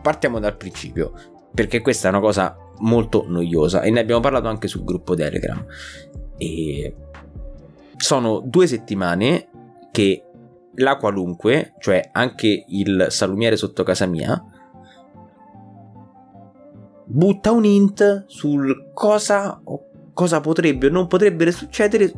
C: partiamo dal principio perché questa è una cosa molto noiosa e ne abbiamo parlato anche sul gruppo Telegram. E sono due settimane che la qualunque, cioè anche il salumiere sotto casa mia, butta un hint sul cosa, cosa potrebbe o non potrebbe succedere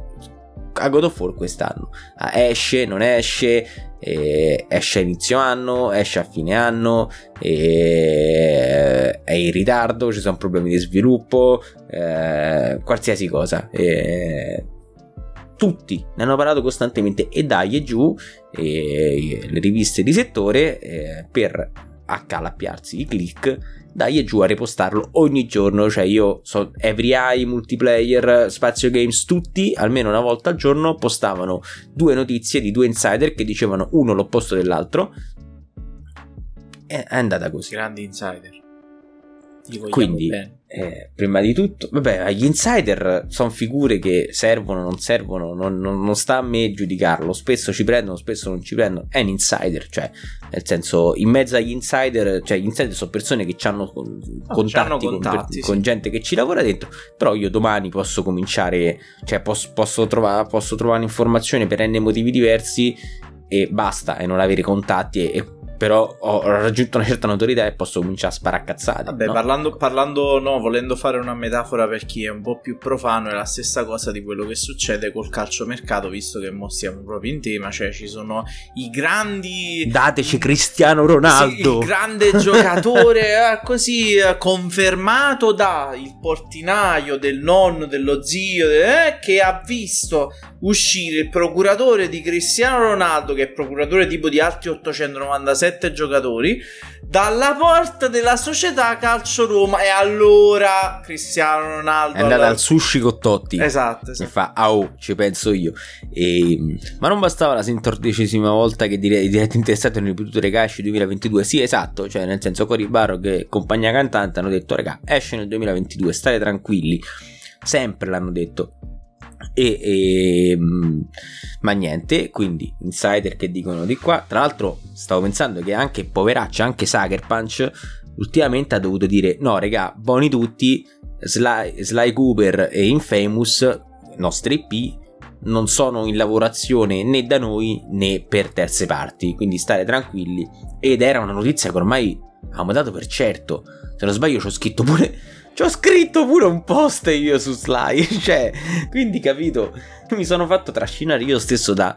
C: a God of War quest'anno. Ah, esce, non esce, eh, esce a inizio anno, esce a fine anno, eh, è in ritardo, ci sono problemi di sviluppo, eh, qualsiasi cosa. tutti ne hanno parlato costantemente e dai e giù le riviste di settore eh, per accalappiarsi i click dai e giù a ripostarlo ogni giorno. Cioè, io so Every Eye, Multiplayer, Spazio Games, tutti almeno una volta al giorno postavano due notizie di due insider che dicevano uno l'opposto dell'altro. È andata così.
A: Grandi insider.
C: Quindi, eh, prima di tutto, vabbè, gli insider sono figure che servono, non servono, non, non, non, sta a me giudicarlo. Spesso ci prendono, spesso non ci prendono. È un insider, cioè, nel senso, in mezzo agli insider, cioè, gli insider sono persone che hanno contatti, oh, contatti con, sì. con, gente che ci lavora dentro. Però io domani posso cominciare, cioè, posso, posso, trovare, posso trovare un'informazione per n motivi diversi e basta, e non avere contatti e, e però ho raggiunto una certa notorietà e posso cominciare a sparacazzare.
A: Vabbè,
C: no?
A: parlando, parlando, no, volendo fare una metafora per chi è un po' più profano, è la stessa cosa di quello che succede col calciomercato, visto che mo stiamo proprio in tema, cioè ci sono i grandi...
C: Dateci Cristiano Ronaldo!
A: Sì, il grande giocatore, eh, così, eh, confermato da il portinaio del nonno, dello zio, eh, che ha visto uscire il procuratore di Cristiano Ronaldo, che è procuratore tipo di altri 897 sette giocatori dalla porta della società Calcio Roma. E allora Cristiano Ronaldo
C: è andato allora... al sushi con Totti.
A: Esatto, esatto.
C: e fa au ci penso io. E... ma non bastava la centordecesima volta che dire, i diretti interessati hanno ripetuto le casci 2022 sì esatto cioè nel senso Cory Barro che compagnia cantante hanno detto raga esce nel 2022 state tranquilli. Sempre l'hanno detto e, e, mm, ma niente, quindi insider che dicono di qua. Tra l'altro, stavo pensando che anche poveraccia, anche Sucker Punch, ultimamente ha dovuto dire: no, regà, buoni tutti. Sly, Sly Cooper e Infamous, nostre IP, non sono in lavorazione né da noi né per terze parti. Quindi stare tranquilli. Ed era una notizia che ormai avevamo dato per certo. Se non sbaglio, ci ho scritto pure ho scritto pure un post io su Sly, cioè, quindi capito, mi sono fatto trascinare io stesso da,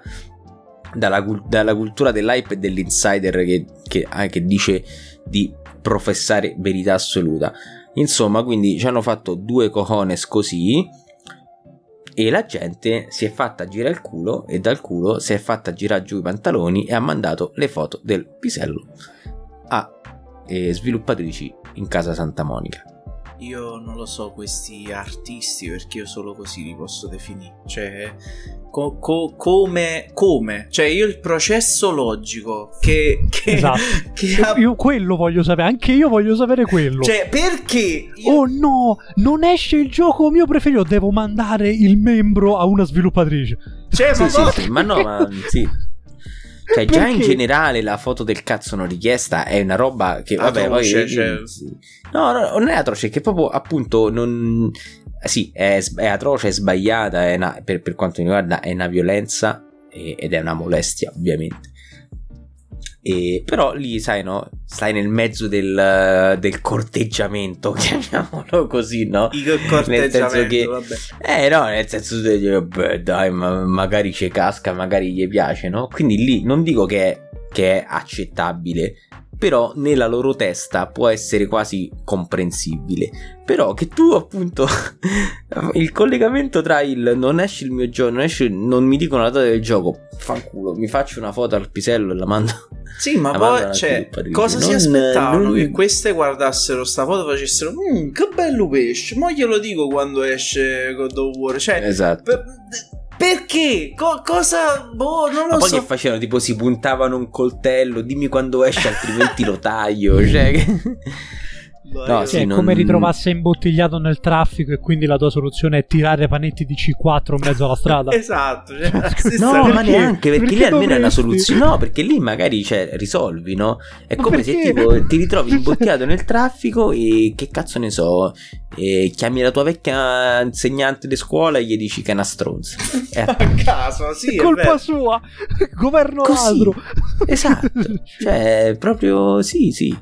C: dalla, dalla, cultura dell'hype e dell'insider che, che, ah, dice di professare verità assoluta. Insomma, quindi ci hanno fatto due cojones così e la gente si è fatta girare il culo e dal culo si è fatta girare giù i pantaloni e ha mandato le foto del pisello a eh, sviluppatrici in casa Santa Monica.
A: Io non lo so questi artisti perché io solo così li posso definire. Cioè, co- co- come, come? Cioè, io il processo logico che... che,
E: esatto.
A: che
E: ha... Io quello voglio sapere, anche io voglio sapere quello.
A: Cioè, perché?
E: Io... Oh no, non esce il gioco mio preferito, devo mandare il membro a una sviluppatrice.
C: Cioè, sì, ma, sì, no... sì, ma no, ma sì. Cioè, già in generale la foto del cazzo non richiesta è una roba che, vabbè, atroce, poi. Cioè... No, no, non è atroce, che proprio appunto non. Sì, è, è atroce, è sbagliata, è una, per, per, quanto mi riguarda, è una violenza ed è una molestia, ovviamente. E, però lì, sai, no? Stai nel mezzo del, del corteggiamento, chiamiamolo così, no?
A: Il corteggiamento, che, vabbè.
C: Eh, no, nel senso che, beh, dai, ma magari ci casca, magari gli piace, no? Quindi lì non dico che è, che è accettabile, però nella loro testa può essere quasi comprensibile. Però che tu appunto il collegamento tra il non esce il mio gioco, non, esce, non mi dicono la data del gioco, fanculo, mi faccio una foto al pisello e la mando.
A: Sì, ma poi cioè, cosa non, si aspettavano non... che queste guardassero sta foto e facessero mmm, che bello pesce, ma glielo dico quando esce God of War, cioè
C: Esatto. Per
A: perché? Co- cosa? Boh, non lo
C: Ma poi
A: so.
C: che facevano? Tipo si puntavano un coltello, dimmi quando esce, altrimenti lo taglio. Cioè...
E: No, cioè, sì, non... come ritrovasse imbottigliato nel traffico e quindi la tua soluzione è tirare panetti di C4 in mezzo alla strada.
A: esatto. Cioè,
C: no, perché? ma neanche perché, perché lì almeno dovresti? è una soluzione. No, perché lì magari cioè, risolvi, no? È ma come perché? se tipo ti ritrovi imbottigliato nel traffico e che cazzo ne so, e chiami la tua vecchia insegnante di scuola e gli dici che è una stronza.
A: Eh, a caso, sì.
E: È colpa sua, governo Così. ladro.
C: Esatto, cioè proprio sì, sì.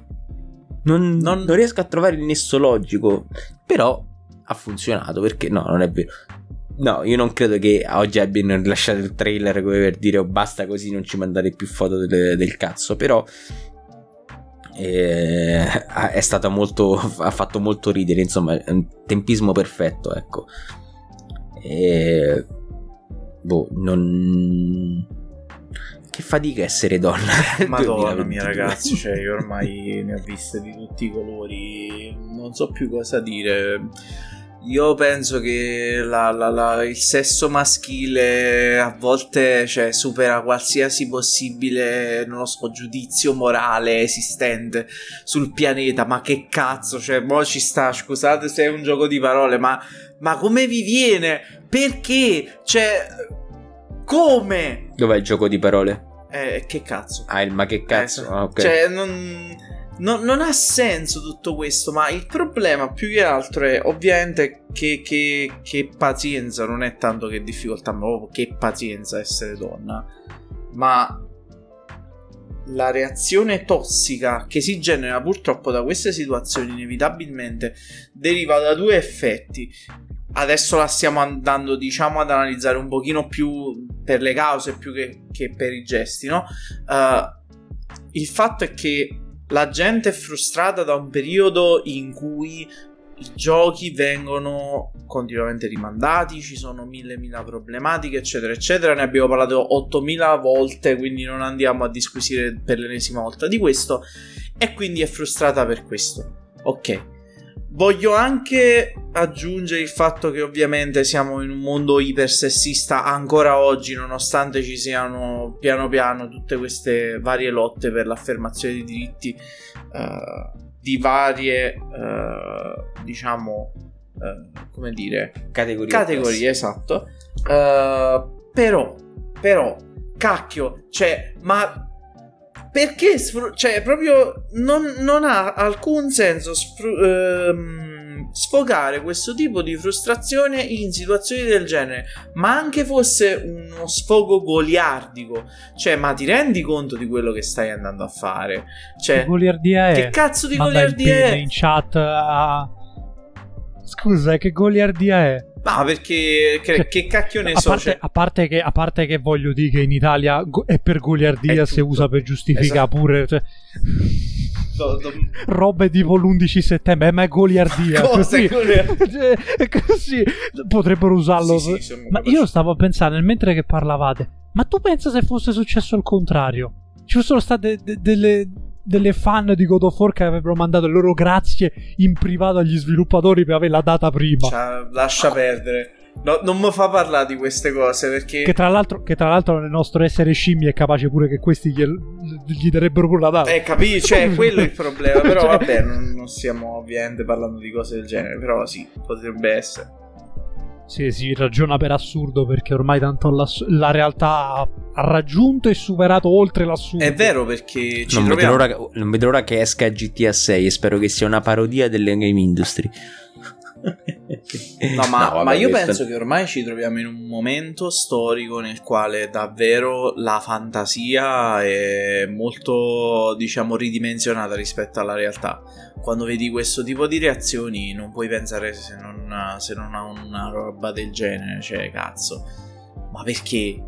C: Non, non... non riesco a trovare il nesso logico, però ha funzionato perché no, non è vero. No, io non credo che oggi abbiano rilasciato il trailer come per dire oh, basta così non ci mandate più foto del, del cazzo, però eh, è stato molto ha fatto molto ridere, insomma, è un tempismo perfetto, ecco. E boh, non che fatica essere donna.
A: Madonna mia ragazzi, cioè io ormai ne ho viste di tutti i colori, non so più cosa dire. Io penso che la, la, la, il sesso maschile a volte cioè, supera qualsiasi possibile, non lo so, giudizio morale esistente sul pianeta. Ma che cazzo, cioè, mo ci sta, scusate se è un gioco di parole, ma, ma come vi viene? Perché? Cioè, come?
C: Dov'è il gioco di parole?
A: Eh, che cazzo?
C: Ah, il ma che cazzo? Eh, okay.
A: Cioè, non, non, non, ha senso tutto questo, ma il problema più che altro è ovviamente che, che, che pazienza, non è tanto che difficoltà, ma proprio che pazienza essere donna. Ma la reazione tossica che si genera purtroppo da queste situazioni inevitabilmente deriva da due effetti adesso la stiamo andando diciamo ad analizzare un pochino più per le cause più che, che per i gesti no? Uh, il fatto è che la gente è frustrata da un periodo in cui i giochi vengono continuamente rimandati, ci sono mille mila problematiche, eccetera, eccetera. Ne abbiamo parlato 8000 volte, quindi non andiamo a disquisire per l'ennesima volta di questo. E quindi è frustrata per questo. Ok. Voglio anche aggiungere il fatto che ovviamente siamo in un mondo ipersessista ancora oggi, nonostante ci siano piano piano tutte queste varie lotte per l'affermazione dei diritti uh, di varie, uh, diciamo, uh, come dire,
C: categorie.
A: Categorie, esatto. però, però, cacchio, cioè, ma perché sfru- cioè proprio non, non, ha alcun senso sfru- ehm, sfogare questo tipo di frustrazione in situazioni del genere ma anche fosse uno sfogo goliardico. Cioè ma ti rendi conto di quello che stai andando a fare? Cioè
E: che goliardia è?
A: che cazzo di goliardia è?
E: in chat a... scusa che goliardia è
A: No, perché che, cioè, che cacchio ne a so.
E: Parte,
A: cioè...
E: a, parte che, a, parte che, voglio dire che in Italia è per goliardia se usa per giustificare esatto. pure. Cioè... Do, do... Robe tipo l'11 settembre, ma è goliardia. così, cioè, così potrebbero usarlo. Sì, sì, ma io stavo pensando mentre che parlavate, ma tu pensa se fosse successo il contrario? Ci fossero state de- de- delle delle fan di God of War che avrebbero mandato le loro grazie in privato agli sviluppatori per avere la data prima.
A: Cioè, lascia perdere. No, non mi fa parlare di queste cose perché.
E: Che tra, l'altro, che tra l'altro nel nostro essere scimmie è capace pure che questi gli, gli darebbero pure la data.
A: Eh, capisci? Cioè, quello è il problema. Però cioè... vabbè, non, non stiamo ovviamente parlando di cose del genere. Però sì, potrebbe essere.
E: Sì, si ragiona per assurdo perché ormai tanto la, la, realtà ha raggiunto e superato oltre l'assurdo.
A: È vero perché
C: ci non,
A: troviamo...
C: vedo l'ora, non vedo l'ora che esca GTA 6 e spero che sia una parodia delle game industry.
A: No, ma, no, vabbè, ma io penso che ormai ci troviamo in un momento storico nel quale davvero la fantasia è molto, diciamo, ridimensionata rispetto alla realtà. Quando vedi questo tipo di reazioni, non puoi pensare se non, se non a una roba del genere, cioè, cazzo. Ma perché?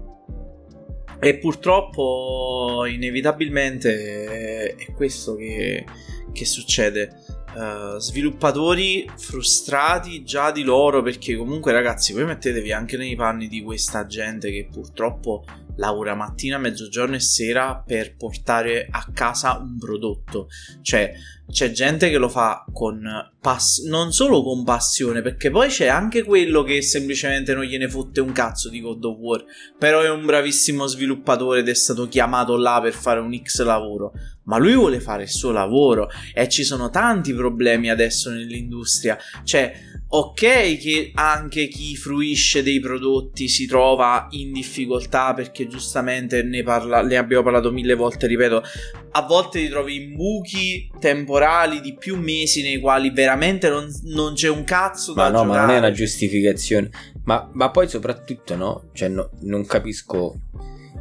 A: E purtroppo, inevitabilmente, è questo che, che succede Uh, sviluppatori frustrati già di loro perché comunque ragazzi voi mettetevi anche nei panni di questa gente che purtroppo lavora mattina, mezzogiorno e sera per portare a casa un prodotto. Cioè c'è gente che lo fa con pass- non solo con passione perché poi c'è anche quello che semplicemente non gliene fotte un cazzo di God of War però è un bravissimo sviluppatore ed è stato chiamato là per fare un X lavoro ma lui vuole fare il suo lavoro e ci sono tanti problemi adesso nell'industria. Cioè, ok che anche chi fruisce dei prodotti si trova in difficoltà perché giustamente ne, parla, ne abbiamo parlato mille volte, ripeto, a volte ti trovi in buchi temporali di più mesi nei quali veramente non, non c'è un cazzo
C: ma
A: da
C: no,
A: giocare.
C: ma non è una giustificazione. Ma, ma poi soprattutto, no? Cioè, no, non capisco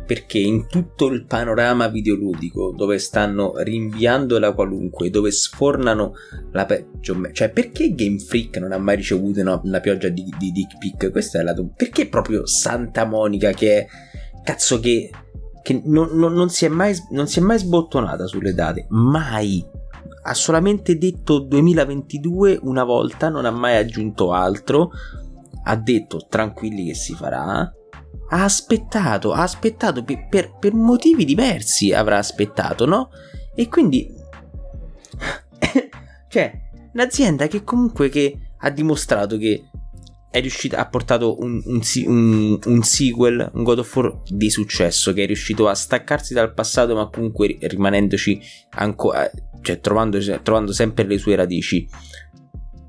C: perché in tutto il panorama videoludico dove stanno rinviando la qualunque, dove sfornano la peggio, cioè perché Game Freak non ha mai ricevuto una, una pioggia di, di dick pic? Questa è la perché proprio Santa Monica che è cazzo che, che non, non, non, si mai, non si è mai sbottonata sulle date, mai ha solamente detto 2022 una volta, non ha mai aggiunto altro. Ha detto tranquilli che si farà ha aspettato, ha aspettato per, per, per motivi diversi avrà aspettato, no? E quindi... cioè, un'azienda che comunque che ha dimostrato che è riuscita, ha portato un, un, un, un, sequel, un God of War di successo, che è riuscito a staccarsi dal passato, ma comunque rimanendoci ancora, cioè trovando, trovando sempre le sue radici.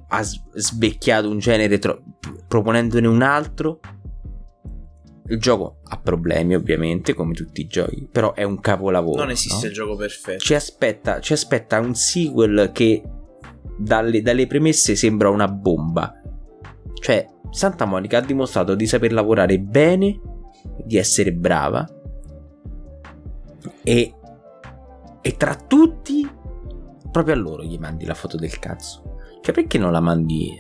C: Ha svecchiato un genere tro- proponendone un altro il gioco ha problemi, ovviamente, come tutti i giochi, però è un capolavoro.
A: Non esiste
C: no?
A: il gioco perfetto.
C: Ci aspetta, ci aspetta un sequel che dalle, dalle premesse sembra una bomba. Cioè, Santa Monica ha dimostrato di saper lavorare bene, di essere brava. E, e tra tutti, proprio a loro gli mandi la foto del cazzo. Cioè, perché non la mandi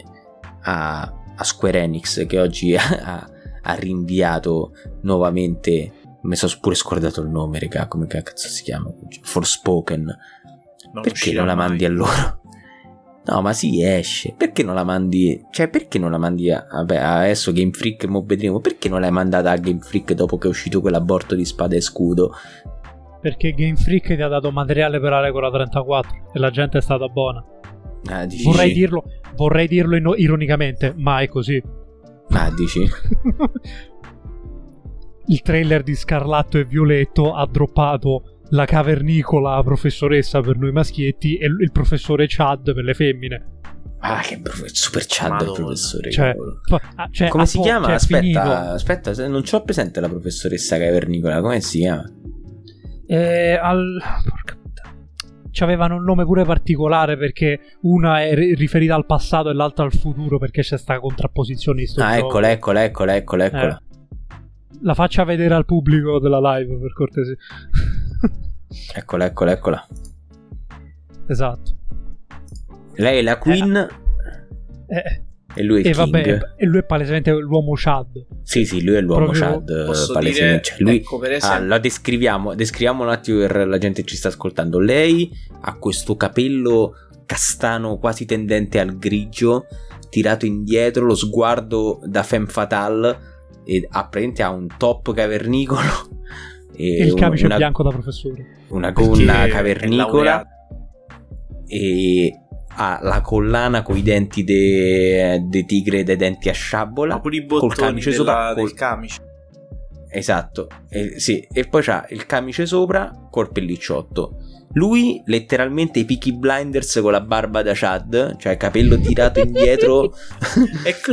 C: a, a Square Enix che oggi ha, ha rinviato nuovamente. Mi sono pure scordato il nome, raga. Come cazzo si chiama? Forspoken. Non perché non la mandi mai. a loro? No, ma sì, esce. Perché non la mandi? Cioè, perché non la mandi a. Vabbè, adesso Game Freak, mo vedremo. Perché non l'hai mandata a Game Freak dopo che è uscito quell'aborto di spada e scudo?
E: Perché Game Freak ti ha dato materiale per la regola 34 e la gente è stata buona. Ah, vorrei dirlo, vorrei dirlo ironicamente, ma è così.
C: Ah, dici?
E: il trailer di Scarlatto e Violetto ha droppato la cavernicola professoressa per noi maschietti e il professore Chad per le femmine.
C: Ah, che prof- super Chad il professore.
E: Cioè, fa- cioè,
C: come si po- chiama? Cioè, aspetta, finito. aspetta, non c'ho presente la professoressa cavernicola. Come si chiama?
E: Eh, al... Porca avevano un nome pure particolare perché una è riferita al passato e l'altra al futuro perché c'è sta contrapposizione
C: Ah, eccola, eccola, eccola, eccola, eccola. Eh.
E: La faccia vedere al pubblico della live, per cortesia.
C: eccola, eccola, eccola.
E: Esatto.
C: Lei è la queen.
E: Eh, eh.
C: E lui è
E: e
C: il vabbè,
E: e lui è palesemente l'uomo Chad.
C: Sì, sì, lui è l'uomo Proprio... Chad. Palesemente. Cioè, lui... ecco, esempio... ah, la descriviamo, descriviamo un attimo per la gente che ci sta ascoltando. Lei ha questo capello castano quasi tendente al grigio, tirato indietro, lo sguardo da femme fatale e apparentemente ha un top cavernicolo
E: E, il camice una, bianco da professore.
C: Una gonna cavernicola. E ha la collana con i denti dei de tigre dei denti a sciabola.
A: con i col camice della, sopra. Col camice.
C: Esatto, e, sì, e poi c'ha il camice sopra col pellicciotto. Lui letteralmente i Peaky Blinders con la barba da Chad, cioè capello tirato indietro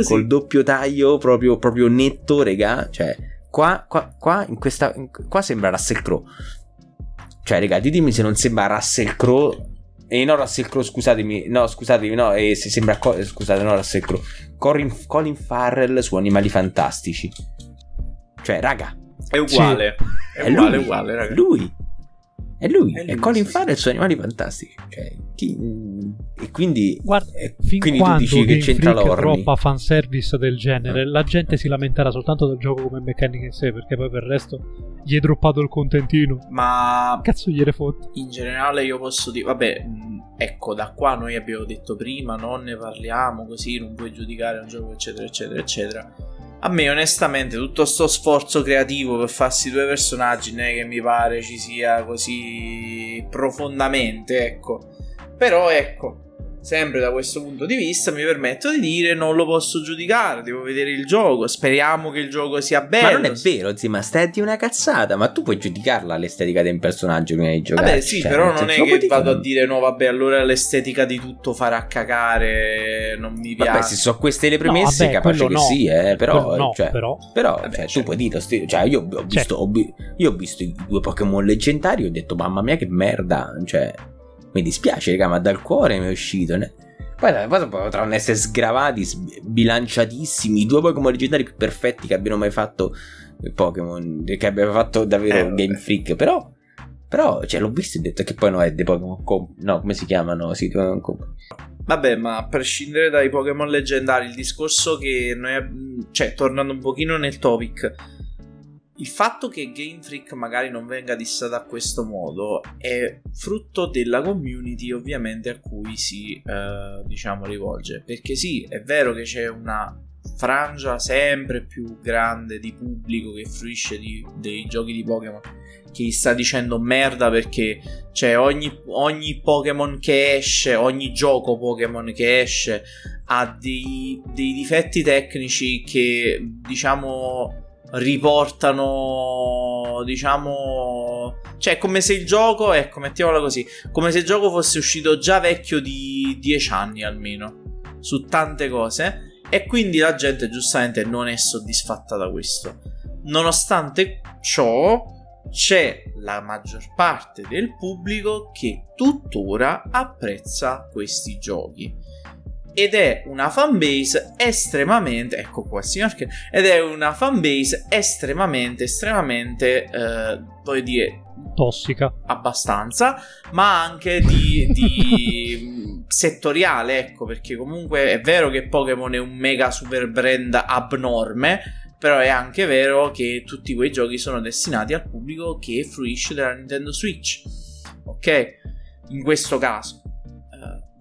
C: col doppio taglio proprio, proprio netto, regà. Cioè, qua, qua, qua, in questa, in, qua sembra Russell Crowe. Cioè, regà, ditemi se non sembra Russell Crowe. E eh, no, Russell Crowe, scusatemi, no, scusatemi, no, eh, se sembra, co- scusate, no, Russell Crowe. Colin, Colin Farrell su Animali Fantastici. Cioè, raga.
A: È uguale. Sì. È, è uguale, lui, uguale, raga.
C: Lui è lui, è, lui, è Colin sì, Farrell sì. su Animali Fantastici. Cioè, chi... E quindi,
E: Guarda, eh, quindi tu dici che c'entra l'orni. troppa fanservice del genere, la gente si lamenterà soltanto del gioco come meccanica in sé, perché poi per il resto gli è droppato il contentino.
A: Ma...
E: Cazzo gliene fotte?
A: In generale io posso dire, vabbè, ecco, da qua noi abbiamo detto prima, non ne parliamo così, non puoi giudicare un gioco, eccetera, eccetera, eccetera a me onestamente tutto sto sforzo creativo per farsi due personaggi non è che mi pare ci sia così profondamente, ecco. Però ecco, sempre da questo punto di vista mi permetto di dire non lo posso giudicare, devo vedere il gioco, speriamo che il gioco sia bello.
C: Ma non è vero, zii, ma stai di una cazzata, ma tu puoi giudicarla l'estetica del personaggio prima di giocare.
A: Vabbè sì, cioè, però non è che vado a dire no vabbè allora l'estetica di tutto farà cagare, non mi piace.
C: Vabbè se so queste le premesse no, vabbè, capace che no. sì, eh, però,
E: no,
C: cioè,
E: però,
C: però vabbè, cioè, tu puoi dire, cioè io ho visto, certo. ho, io ho visto i due Pokémon leggendari e ho detto mamma mia che merda, cioè mi dispiace raga ma dal cuore mi è uscito, ne? Poi, poi potranno essere sgravati, bilanciatissimi, i due Pokémon leggendari più perfetti che abbiano mai fatto Pokémon, che abbia fatto davvero eh, Game Freak, però... Però, cioè, l'ho visto e ho detto che poi no, è dei Pokémon Comp. No, come si chiamano? Sì, Pokémon Comp.
A: Vabbè, ma a prescindere dai Pokémon leggendari, il discorso che noi. Cioè, tornando un pochino nel topic, il fatto che Game Freak magari non venga dissata a questo modo è frutto della community ovviamente a cui si eh, diciamo rivolge. Perché sì è vero che c'è una frangia sempre più grande di pubblico che fruisce di, dei giochi di Pokémon che gli sta dicendo merda perché c'è ogni, ogni Pokémon che esce, ogni gioco Pokémon che esce ha dei, dei difetti tecnici che diciamo riportano, diciamo, cioè come se il gioco, ecco, mettiamola così, come se il gioco fosse uscito già vecchio di 10 anni almeno, su tante cose, e quindi la gente giustamente non è soddisfatta da questo. Nonostante ciò, c'è la maggior parte del pubblico che tuttora apprezza questi giochi ed è una fanbase estremamente ecco qua signor che ed è una fanbase estremamente estremamente eh, voglio dire
E: tossica.
A: abbastanza ma anche di, di settoriale ecco perché comunque è vero che Pokémon è un mega super brand abnorme però è anche vero che tutti quei giochi sono destinati al pubblico che fruisce della Nintendo Switch ok? In questo caso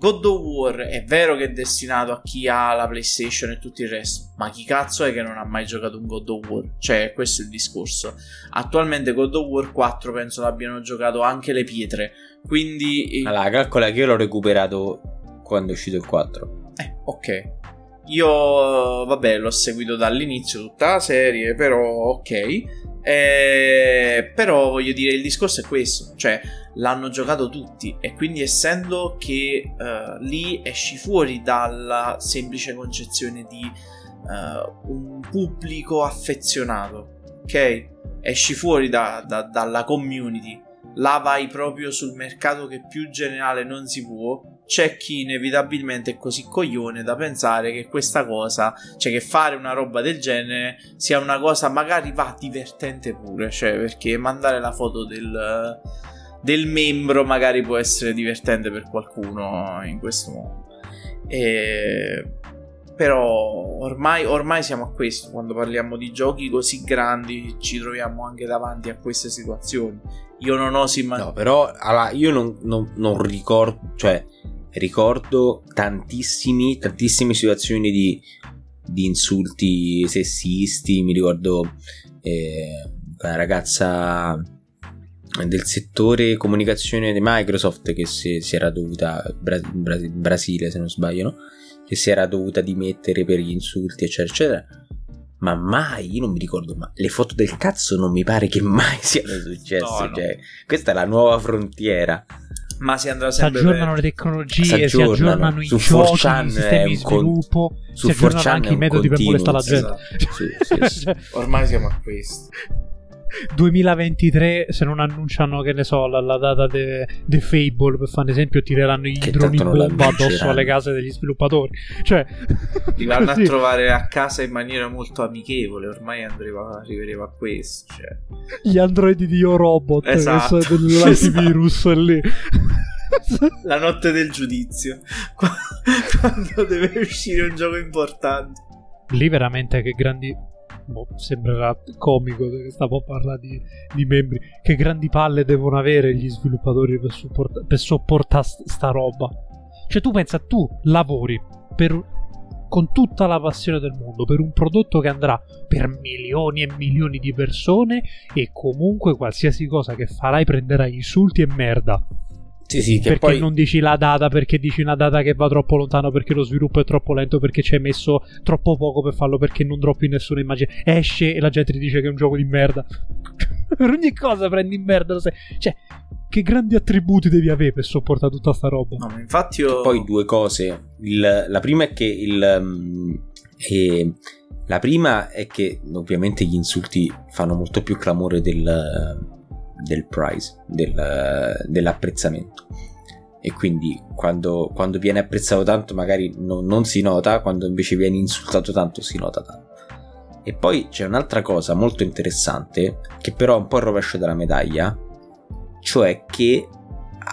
A: God of War è vero che è destinato a chi ha la PlayStation e tutto il resto, ma chi cazzo è che non ha mai giocato un God of War? Cioè, questo è il discorso. Attualmente God of War 4 penso l'abbiano giocato anche le pietre, quindi...
C: Allora, calcola che io l'ho recuperato quando è uscito il 4.
A: Eh, ok. Io, vabbè, l'ho seguito dall'inizio tutta la serie, però ok. Eh, però voglio dire, il discorso è questo, cioè l'hanno giocato tutti e quindi essendo che uh, lì esci fuori dalla semplice concezione di uh, un pubblico affezionato, ok? Esci fuori da, da, dalla community, là vai proprio sul mercato che più generale non si può c'è chi inevitabilmente è così coglione da pensare che questa cosa, cioè che fare una roba del genere sia una cosa magari va divertente pure, cioè perché mandare la foto del, del membro magari può essere divertente per qualcuno in questo modo. E... Però ormai, ormai siamo a questo, quando parliamo di giochi così grandi ci troviamo anche davanti a queste situazioni. Io non oso immaginare...
C: No, però allora, io non, non, non ricordo, cioè ricordo tantissime situazioni di, di insulti sessisti, mi ricordo eh, la ragazza del settore comunicazione di Microsoft che si, si era dovuta Bra- Bra- Brasile se non sbaglio no? Che si era dovuta dimettere per gli insulti eccetera eccetera ma mai, io non mi ricordo, ma le foto del cazzo non mi pare che mai siano successe. No, no. Cioè, questa è la nuova frontiera.
A: Ma si andrà sempre
E: Si aggiornano per... le tecnologie, si aggiornano, si aggiornano i giochi, i sistemi di sviluppo, su si aggiornano anche i metodi per molestare la gente.
A: Esatto. sì, sì, sì. Ormai siamo a questo.
E: 2023 se non annunciano che ne so la, la data di Fable per fare un esempio tireranno i che droni bomba addosso alle case degli sviluppatori cioè
A: li vanno sì. a trovare a casa in maniera molto amichevole ormai andremo, arriveremo a questo cioè.
E: gli androidi di Yo Robot esatto. dell'antivirus esatto. lì
A: la notte del giudizio quando deve uscire un gioco importante
E: lì veramente che grandi boh, sembrerà comico che stavo a parlare di, di, membri. Che grandi palle devono avere gli sviluppatori per, support- per sopportare sta roba. Cioè, tu pensa, tu lavori per, con tutta la passione del mondo per un prodotto che andrà per milioni e milioni di persone e comunque qualsiasi cosa che farai prenderà insulti e merda.
C: Sì, sì,
E: perché
C: poi...
E: non dici la data, perché dici una data che va troppo lontano, perché lo sviluppo è troppo lento, perché ci hai messo troppo poco per farlo, perché non droppi nessuna immagine. Esce e la gente ti dice che è un gioco di merda. per ogni cosa prendi in merda, lo sai. Cioè, che grandi attributi devi avere per sopportare tutta sta roba?
A: No, infatti io...
C: Poi due cose. Il, la prima è che il... Um, eh, la prima è che ovviamente gli insulti fanno molto più clamore del del prize, del, dell'apprezzamento. E quindi quando, quando, viene apprezzato tanto magari no, non si nota, quando invece viene insultato tanto si nota tanto. E poi c'è un'altra cosa molto interessante, che però è un po' il rovescio della medaglia, cioè che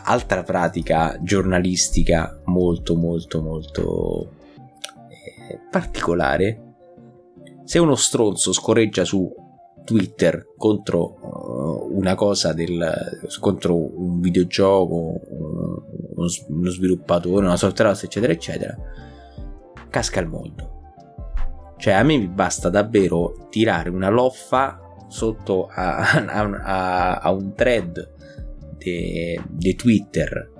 C: altra pratica giornalistica molto molto molto eh, particolare, se uno stronzo scorreggia su Twitter contro uh, una cosa del contro un videogioco, uno, uno sviluppatore, una software house, eccetera, eccetera, casca il mondo. Cioè, a me mi basta davvero tirare una loffa sotto a, a, a, a un thread di Twitter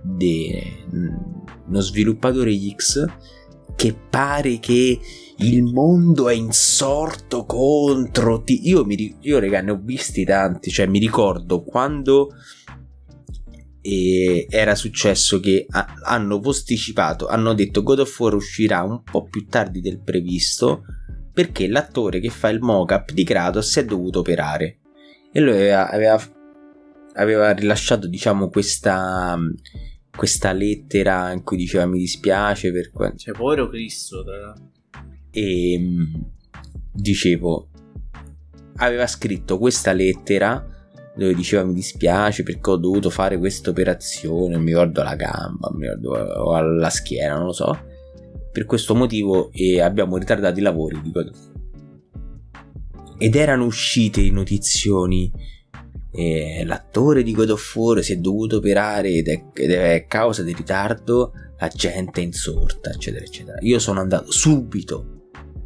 C: di uno sviluppatore X che pare che il mondo è insorto contro ti. Io, mi, io raga, ne ho visti tanti. Cioè, mi ricordo quando eh, era successo che a, hanno posticipato, hanno detto God of War uscirà un po' più tardi del previsto perché l'attore che fa il mock-up di Kratos si è dovuto operare. E lui aveva, aveva, aveva rilasciato, diciamo, questa questa lettera in cui diceva mi dispiace per
A: questo. Cioè, povero Cristo, tra
C: E ehm, dicevo, aveva scritto questa lettera dove diceva mi dispiace perché ho dovuto fare questa operazione, mi ricordo la gamba, mi ricordo, o alla schiena, non lo so. Per questo motivo e abbiamo ritardato i lavori di God Ed erano uscite notizioni e l'attore di God of War si è dovuto operare ed è, ed è causa del ritardo, la gente è insorta, eccetera, eccetera. Io sono andato subito.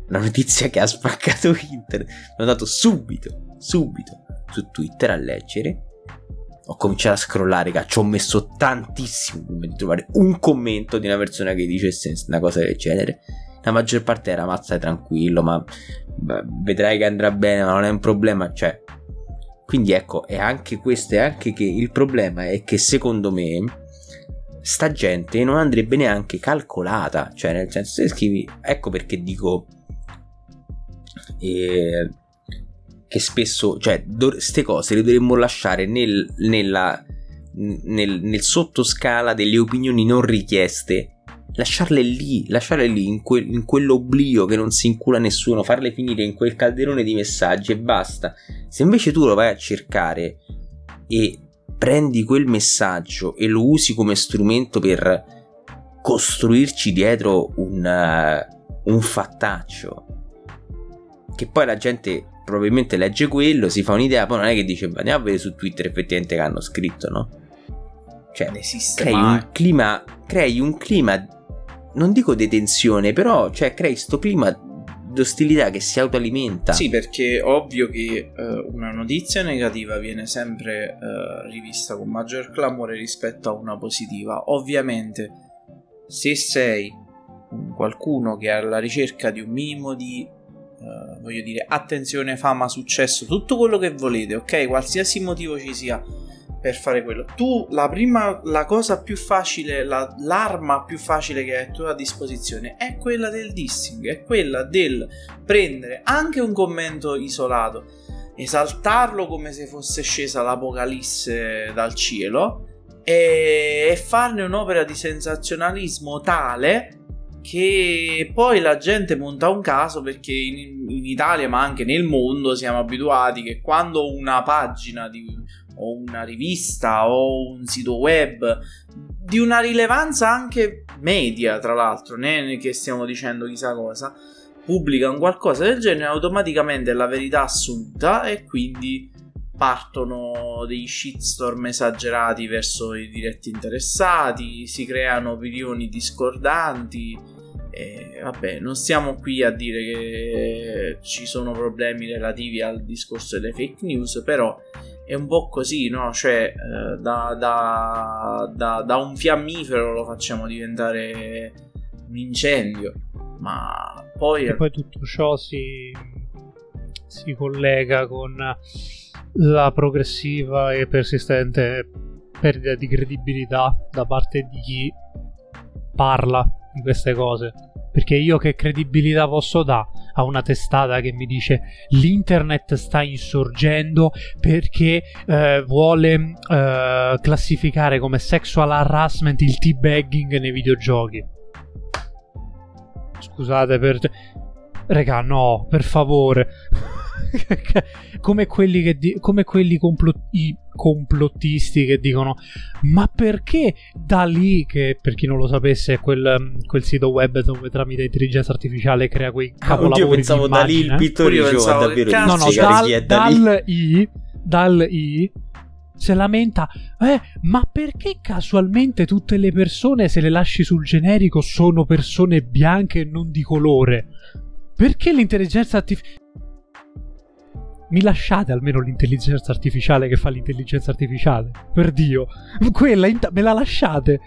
C: La notizia che ha spaccato internet. Sono andato subito, subito su Twitter a leggere. Ho cominciato a scrollare, che ci ho messo tantissimo prima di trovare un commento di una persona che dicesse una cosa del genere. La maggior parte era mazza tranquillo, ma vedrai che andrà bene, ma non è un problema. Cioè, quindi ecco, è anche questo, è anche che il problema è che secondo me sta gente non andrebbe neanche calcolata, cioè nel senso se scrivi, ecco perché dico eh, che spesso, cioè queste cose le dovremmo lasciare nel, nella, nel, nel sottoscala delle opinioni non richieste lasciarle lì, lasciarle lì in, que- in quell'oblio che non si incula nessuno, farle finire in quel calderone di messaggi e basta. Se invece tu lo vai a cercare e prendi quel messaggio e lo usi come strumento per costruirci dietro un, uh, un fattaccio, che poi la gente probabilmente legge quello, si fa un'idea, poi non è che dice andiamo a vedere su Twitter effettivamente che hanno scritto, no? Cioè, crei un, clima, crei un clima non dico detenzione, però cioè, crei questo clima d'ostilità che si autoalimenta.
A: Sì, perché è ovvio che uh, una notizia negativa viene sempre uh, rivista con maggior clamore rispetto a una positiva. Ovviamente, se sei qualcuno che è alla ricerca di un minimo di uh, voglio dire attenzione, fama, successo, tutto quello che volete, ok? Qualsiasi motivo ci sia per fare quello. Tu la prima, la cosa più facile, la, l'arma più facile che hai a tua disposizione è quella del dissing, è quella del prendere anche un commento isolato, esaltarlo come se fosse scesa l'apocalisse dal cielo e, e farne un'opera di sensazionalismo tale che poi la gente monta un caso perché in, in, Italia ma anche nel mondo siamo abituati che quando una pagina di, o una rivista o un sito web di una rilevanza anche media tra l'altro né che stiamo dicendo chissà cosa pubblica un qualcosa del genere automaticamente è la verità assoluta e quindi partono dei shitstorm esagerati verso i diretti interessati, si creano opinioni discordanti. E vabbè, non stiamo qui a dire che ci sono problemi relativi al discorso delle fake news, però è un po' così, no? Cioè, eh, da, da, da, da un fiammifero lo facciamo diventare un incendio, ma poi...
E: E poi tutto ciò si, si collega con la progressiva e persistente perdita di credibilità da parte di chi parla di queste cose. Perché io che credibilità posso dare a una testata che mi dice l'internet sta insorgendo perché eh, vuole eh, classificare come sexual harassment il teabagging nei videogiochi? Scusate per... Regà, no, per favore. come quelli, che di- come quelli complot- complottisti che dicono ma perché da lì che per chi non lo sapesse è quel, quel sito web dove tramite intelligenza artificiale crea quei ah, capolavori
C: io pensavo da lì il pittore diceva davvero
E: no no dal, dal i dal i si lamenta, eh, ma perché casualmente tutte le persone, se le lasci sul generico, sono persone bianche e non di colore? Perché l'intelligenza artificiale mi lasciate almeno l'intelligenza artificiale che fa l'intelligenza artificiale. Per Dio, quella in- me la lasciate.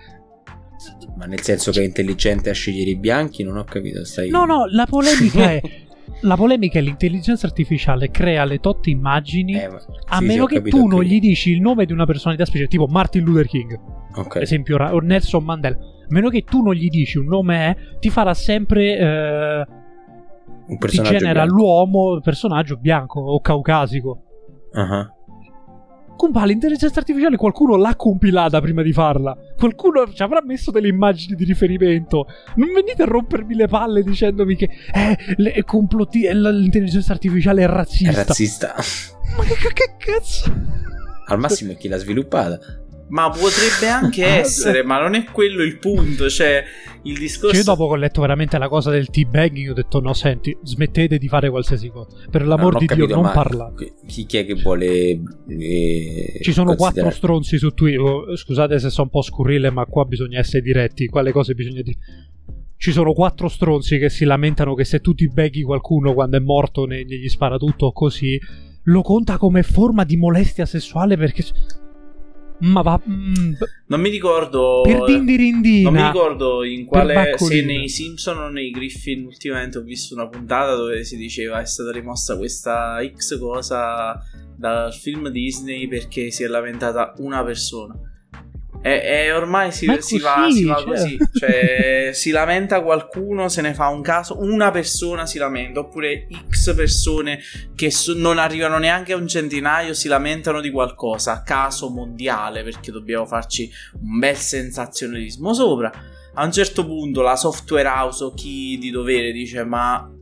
C: Ma nel senso che è intelligente a scegliere i bianchi, non ho capito. Stai...
E: No, no, la polemica è. La polemica è l'intelligenza artificiale crea le totte immagini eh, a sì, meno sì, che tu non gli dici il nome di una personalità speciale, tipo Martin Luther King, okay. esempio, o Nelson Mandela. A meno che tu non gli dici un nome, è, ti farà sempre eh, un personaggio genera bianco. l'uomo personaggio bianco o caucasico. Uh-huh. Compa, l'intelligenza artificiale qualcuno l'ha compilata prima di farla. Qualcuno ci avrà messo delle immagini di riferimento. Non venite a rompermi le palle dicendomi che eh, le, complotti- l'intelligenza artificiale è razzista.
C: È razzista.
E: Ma che, che cazzo?
C: Al massimo è chi l'ha sviluppata.
A: Ma potrebbe anche essere, ma non è quello il punto. Cioè, il discorso. Cioè,
E: io dopo che ho letto veramente la cosa del teabagging, ho detto: no, senti, smettete di fare qualsiasi cosa. Per l'amor no, di capito, Dio, non parlate.
C: Chi, chi, è che vuole.
E: Eh, Ci sono quattro stronzi su Twitter. Oh, scusate se sono un po' scurrile, ma qua bisogna essere diretti. Quale cose bisogna dire? Ci sono quattro stronzi che si lamentano che se tu ti beghi qualcuno quando è morto ne, gli spara tutto così, lo conta come forma di molestia sessuale perché ma va. Mm,
A: non mi ricordo.
E: Per dindirindina.
A: Non mi ricordo in quale. Se nei Simpson o nei Griffin ultimamente ho visto una puntata dove si diceva è stata rimossa questa X cosa dal film Disney perché si è lamentata una persona. E, e ormai si, si, va, si, va, così. Cioè, si lamenta qualcuno, se ne fa un caso, una persona si lamenta, oppure X persone che so, non arrivano neanche a un centinaio si lamentano di qualcosa caso mondiale perché dobbiamo farci un bel sensazionalismo sopra. A un certo punto la software house o chi di dovere dice: Ma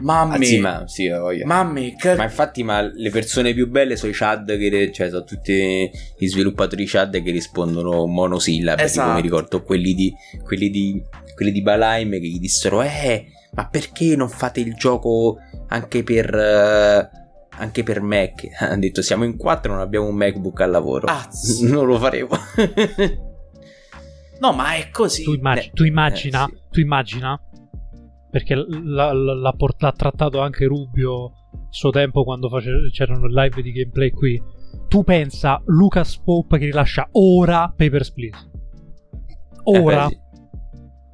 A: Mamma
C: mia. Ma, sì,
A: Mamma che...
C: ma infatti ma le persone più belle sono i Chad che cioè sono tutti gli sviluppatori Chad che rispondono monosillabi esatto. tipo mi ricordo quelli di quelli di quelli di Balaim che gli dissero eh ma perché non fate il gioco anche per uh, anche per Mac hanno detto siamo in quattro non abbiamo un MacBook al lavoro ah, non lo faremo
A: no ma è così
E: tu, immag- tu immagina eh, sì. tu immagina perché l'ha, l'ha, port- l'ha trattato anche Rubio suo tempo quando face- c'erano live di gameplay qui. Tu pensa Lucas Pope che rilascia ora Papers, Please. Ora. Eh beh, sì.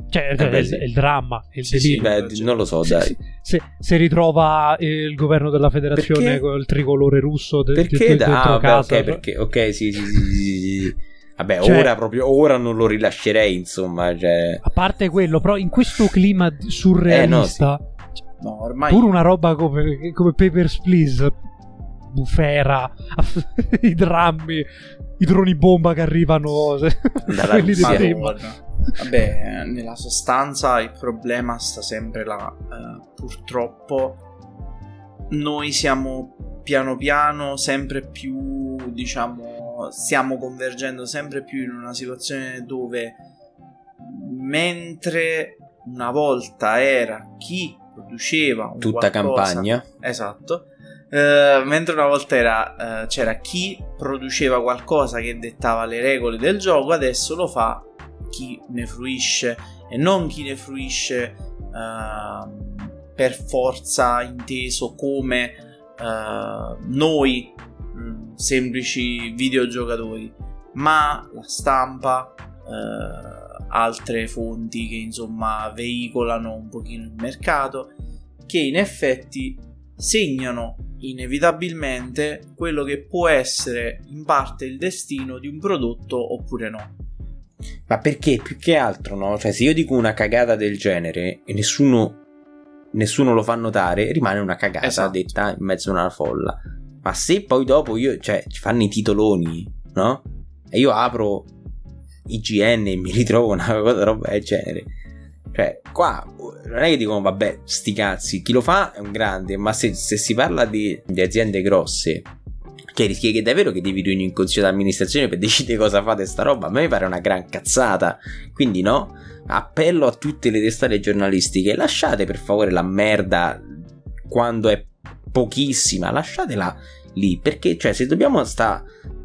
E: Cioè, eh è, sì. il dramma, è il sì,
C: delirio. Sì, beh, non lo so, dai. Se,
E: se, se, ritrova il governo della federazione perché? con il tricolore russo de,
C: perché de, de, da, ah, casa, beh, okay, perché, ok, sì, sì, sì, Vabbè, cioè, ora proprio ora non lo rilascerei, insomma. Cioè...
E: A parte quello, però in questo clima surrealista, eh, no, sì. no, ormai... pure una roba come, come Papers, Please, bufera, i drammi, i droni bomba che arrivano,
A: Dalla quelli di Vabbè, nella sostanza il problema sta sempre là. Uh, purtroppo noi siamo piano piano sempre più, diciamo, stiamo convergendo sempre più in una situazione dove mentre una volta era chi produceva
C: tutta qualcosa, campagna.
A: esatto Uh, mentre una volta era, uh, c'era chi produceva qualcosa che dettava le regole del gioco, adesso lo fa chi ne fruisce e non chi ne fruisce uh, per forza inteso come uh, noi semplici videogiocatori ma la stampa uh, altre fonti che insomma veicolano un pochino il mercato che in effetti segnano inevitabilmente quello che può essere in parte il destino di un prodotto oppure no
C: ma perché più che altro, no? Cioè, se io dico una cagata del genere e nessuno, nessuno lo fa notare, rimane una cagata esatto. detta in mezzo a una folla. Ma se poi dopo io, cioè, ci fanno i titoloni, no? E io apro IGN e mi ritrovo una cosa roba del genere. Cioè, qua non è che dicono, vabbè, sti cazzi, chi lo fa è un grande, ma se, se si parla di, di aziende grosse cioè, rischi che davvero che devi riunire in consiglio d'amministrazione per decidere cosa fate sta roba. A me pare una gran cazzata. Quindi, no? Appello a tutte le testate giornalistiche: lasciate per favore la merda quando è pochissima, lasciatela lì. Perché, cioè, se dobbiamo sta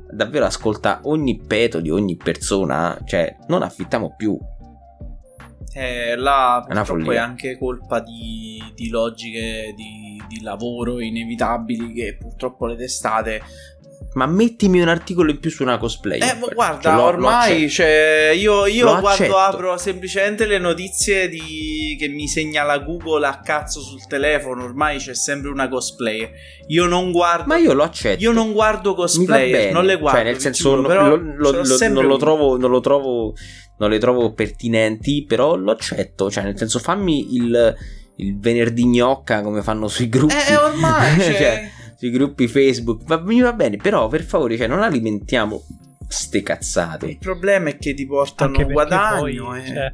C: davvero ascoltare ogni peto di ogni persona, cioè, non affittiamo più.
A: Eh, là purtroppo è, è anche colpa di, di logiche di, di, lavoro inevitabili che purtroppo le testate
C: ma mettimi un articolo in più su una cosplay.
A: Eh, guarda, cioè, lo, ormai lo cioè, io, io quando accetto. apro semplicemente le notizie di... che mi segnala Google a cazzo sul telefono, ormai c'è sempre una cosplay. Io non guardo.
C: Ma io lo accetto.
A: Io non guardo cosplay, non le guardo.
C: Cioè, nel senso, giuro, lo, lo, non, lo trovo, non lo trovo. Non le trovo pertinenti, però lo accetto. Cioè, nel senso, fammi il, il venerdì gnocca come fanno sui gruppi.
A: Eh, ormai. cioè...
C: sui gruppi Facebook. Va, mi va bene, però per favore, cioè, non alimentiamo ste cazzate.
A: Il problema è che ti portano guadagno. Poi,
E: e... cioè,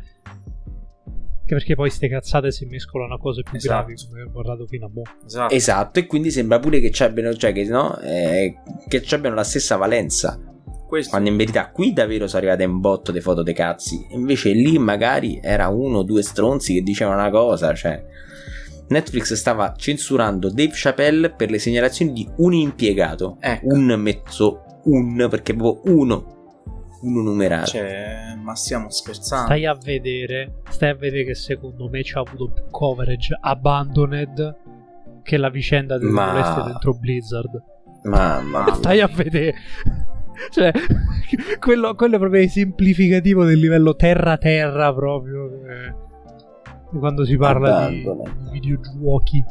E: anche perché poi ste cazzate si mescolano a cose più esatto. gravi come ho guardato fino a mo'.
C: Esatto. esatto, e quindi sembra pure che ci abbiano, cioè, che, no, eh, che ci abbiano la stessa valenza. Questo. Quando in verità qui davvero sono arrivate un botto di foto dei cazzi. Invece lì magari era uno o due stronzi che dicevano una cosa, cioè. Netflix stava censurando Dave Chappelle per le segnalazioni di un impiegato. Ecco. Un mezzo un, perché proprio uno. Uno numerato.
A: Cioè, ma stiamo scherzando.
E: Stai a vedere. Stai a vedere che secondo me ci ha avuto più coverage Abandoned che la vicenda delle ma... molestie dentro Blizzard.
C: Mamma.
E: Stai a vedere. cioè, quello, quello, è proprio esemplificativo del livello terra-terra proprio. Eh quando si parla di videogiochi.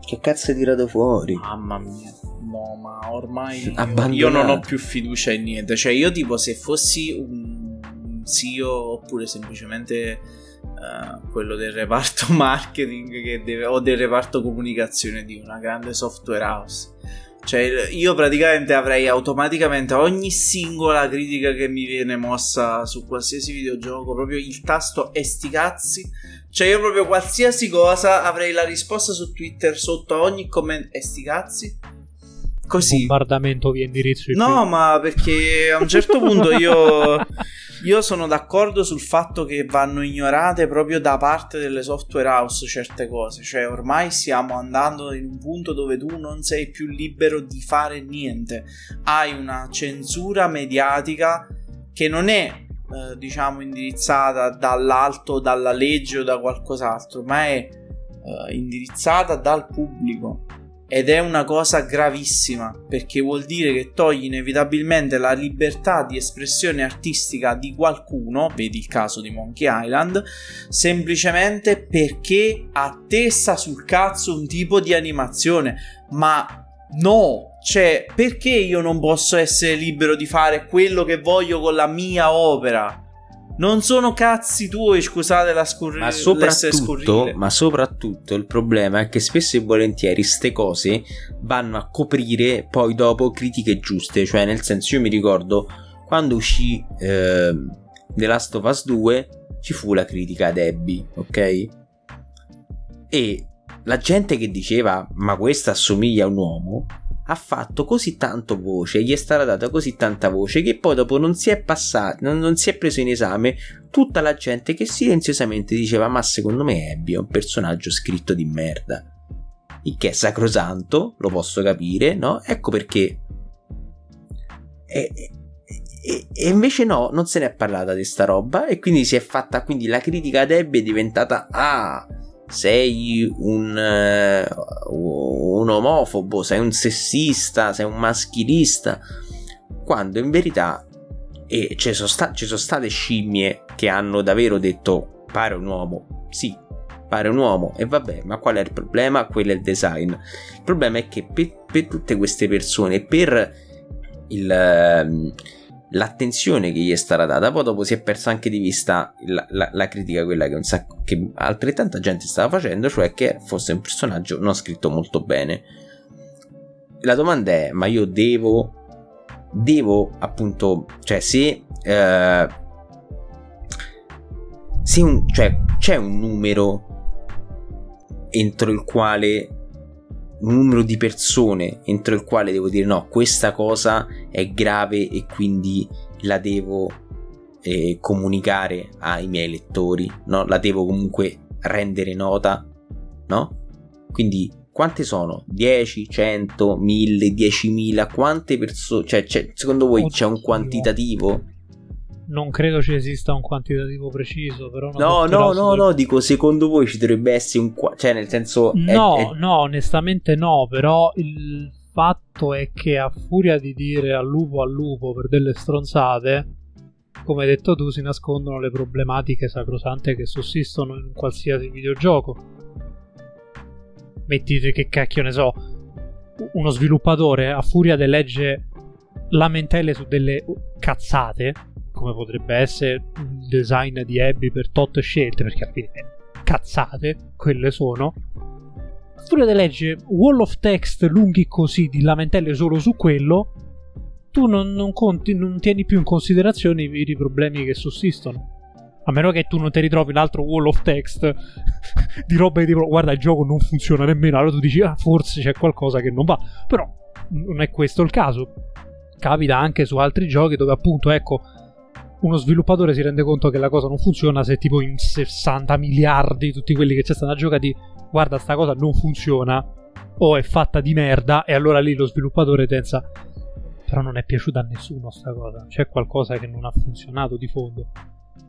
C: Che cazzo è tirato fuori?
A: Mamma mia. No, ma ormai io, io, non ho più fiducia in niente. Cioè, io tipo se fossi un CEO oppure semplicemente uh, quello del reparto marketing deve, o del reparto comunicazione di una grande software house. Cioè, io praticamente avrei automaticamente ogni singola critica che mi viene mossa su qualsiasi videogioco, proprio il tasto e sti cazzi cioè, io proprio qualsiasi cosa avrei la risposta su Twitter sotto a ogni commento. E sti cazzi? Così.
E: Bombardamento via indirizzo.
A: No, ma perché a un certo punto io. Io sono d'accordo sul fatto che vanno ignorate proprio da parte delle software house certe cose, cioè ormai stiamo andando in un punto dove tu non sei più libero di fare niente, hai una censura mediatica che non è eh, diciamo indirizzata dall'alto, dalla legge o da qualcos'altro, ma è uh, indirizzata dal pubblico. Ed è una cosa gravissima perché vuol dire che togli inevitabilmente la libertà di espressione artistica di qualcuno, vedi il caso di Monkey Island, semplicemente perché a sul cazzo un tipo di animazione, ma no, cioè perché io non posso essere libero di fare quello che voglio con la mia opera? Non sono cazzi tuoi, scusate la scurri-
C: ma soprattutto, ma soprattutto il problema è che spesso e volentieri queste cose vanno a coprire poi dopo critiche giuste. Cioè, nel senso, io mi ricordo quando uscì eh, The Last of Us 2 ci fu la critica ad Abby, ok? E la gente che diceva ma questa assomiglia a un uomo ha fatto così tanto voce, gli è stata data così tanta voce che poi dopo non si è passato, non, non, si è preso in esame tutta la gente che silenziosamente diceva ma secondo me Abby è un personaggio scritto di merda. Il che è sacrosanto, lo posso capire, no? Ecco perché... E, e, e, invece no, non se ne è parlata di sta roba e quindi si è fatta, quindi la critica ad Abby è diventata ah sei un, uh, un omofobo, sei un sessista, sei un maschilista, quando in verità e ci sono, sta- ci state scimmie che hanno davvero detto pare un uomo, sì, pare un uomo e vabbè, ma qual è il problema? Quello è il design. Il problema è che per, per tutte queste persone, per il... L'attenzione che gli è stata data, poi dopo si è persa anche di vista la, la, la critica, quella che, sacco, che altrettanta gente stava facendo, cioè che fosse un personaggio non scritto molto bene. La domanda è, ma io devo, devo appunto, cioè se, eh, se un, cioè, c'è un numero entro il quale un numero di persone entro il quale devo dire no, questa cosa è grave e quindi la devo eh, comunicare ai miei lettori, no? La devo comunque rendere nota, no? Quindi quante sono? 10, 100, 1000, 10.000? Quante persone? Cioè, secondo voi Oddio. c'è un quantitativo?
E: Non credo ci esista un quantitativo preciso, però...
C: No, no, no, no, dico, secondo voi ci dovrebbe essere un... Qua- cioè, nel senso...
E: No,
C: è, è...
E: no, onestamente no, però il fatto è che a furia di dire al lupo al lupo per delle stronzate, come hai detto tu, si nascondono le problematiche sacrosante che sussistono in un qualsiasi videogioco. Mettite che cacchio ne so, uno sviluppatore a furia di legge lamentele su delle cazzate come potrebbe essere il design di Abby per tot scelte, perché alla fine cazzate, quelle sono. Furia di legge wall of text lunghi così di lamentele solo su quello, tu non, non, conti, non tieni più in considerazione i veri problemi che sussistono. A meno che tu non ti ritrovi un altro wall of text di roba che ti guarda il gioco non funziona nemmeno, allora tu dici ah forse c'è qualcosa che non va. Però non è questo il caso. Capita anche su altri giochi dove appunto ecco uno sviluppatore si rende conto che la cosa non funziona se tipo in 60 miliardi tutti quelli che stanno a giocare di guarda sta cosa non funziona o è fatta di merda e allora lì lo sviluppatore pensa però non è piaciuta a nessuno sta cosa c'è qualcosa che non ha funzionato di fondo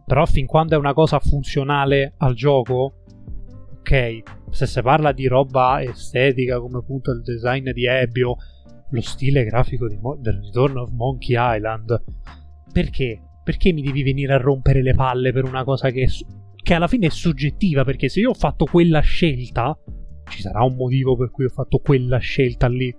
E: però fin quando è una cosa funzionale al gioco ok se si parla di roba estetica come appunto il design di Ebbio lo stile grafico Mo- del Return of Monkey Island perché perché mi devi venire a rompere le palle per una cosa che, che alla fine è soggettiva? Perché se io ho fatto quella scelta, ci sarà un motivo per cui ho fatto quella scelta lì.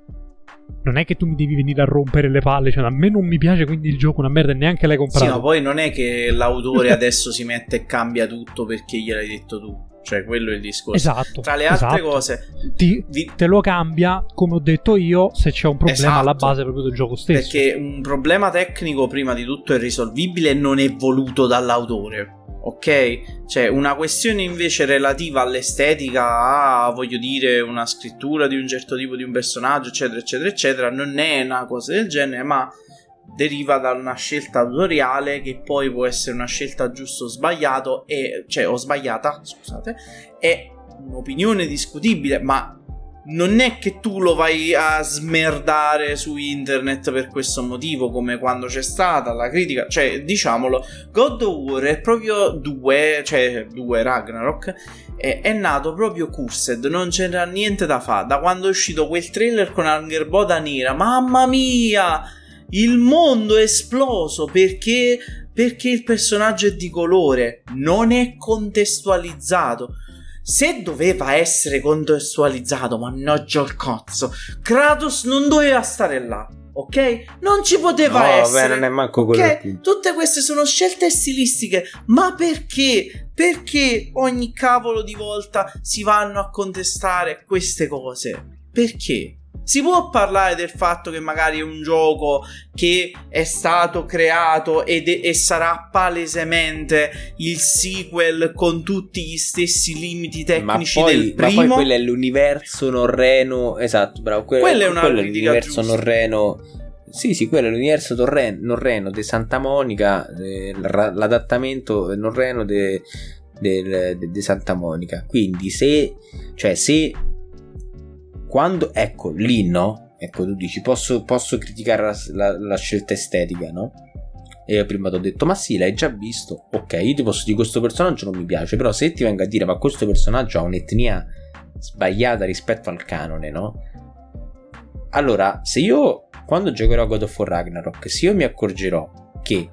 E: Non è che tu mi devi venire a rompere le palle, cioè a me non mi piace quindi il gioco una merda neanche l'hai comprato. Sì,
A: ma poi non è che l'autore adesso si mette e cambia tutto perché gliel'hai detto tu. Cioè, quello è il discorso.
E: Esatto.
A: Tra le altre
E: esatto.
A: cose,
E: Ti, vi... te lo cambia, come ho detto io, se c'è un problema esatto. alla base proprio del gioco stesso.
A: Perché un problema tecnico, prima di tutto, è risolvibile e non è voluto dall'autore. Ok? Cioè, una questione invece relativa all'estetica, a voglio dire, una scrittura di un certo tipo di un personaggio, eccetera, eccetera, eccetera, non è una cosa del genere, ma deriva da una scelta autoriale che poi può essere una scelta giusta o sbagliato e, cioè o sbagliata, scusate, è un'opinione discutibile, ma non è che tu lo vai a smerdare su internet per questo motivo, come quando c'è stata la critica. Cioè, diciamolo, God of War è proprio due, cioè due Ragnarok. È, è nato proprio Cursed, non c'era niente da fare. Da quando è uscito quel trailer con Angerboda nera, mamma mia! Il mondo è esploso perché perché il personaggio è di colore, non è contestualizzato. Se doveva essere contestualizzato, mannaggia il cazzo, Kratos non doveva stare là. Ok? Non ci poteva
C: no,
A: essere.
C: Vabbè, non è manco quello.
A: Okay? Tutte queste sono scelte stilistiche. Ma perché? Perché ogni cavolo di volta si vanno a contestare queste cose? Perché? Si può parlare del fatto che magari è un gioco che è stato creato ed è, e sarà palesemente il sequel con tutti gli stessi limiti tecnici
C: ma poi,
A: del primo.
C: Ma poi quello è l'universo norreno, esatto, bravo, quello,
A: quello è, una
C: quello è l'universo
A: giusta.
C: norreno. Sì, sì, quello è l'universo torren- norreno di Santa Monica, eh, l'adattamento norreno di de, de, de Santa Monica. Quindi se, cioè, se quando ecco lì no ecco tu dici posso, posso criticare la, la, la, scelta estetica no? E io prima ti ho detto ma sì l'hai già visto ok io ti posso dire questo personaggio non mi piace però se ti vengo a dire ma questo personaggio ha un'etnia sbagliata rispetto al canone no? Allora se io quando giocherò God of War Ragnarok se io mi accorgerò che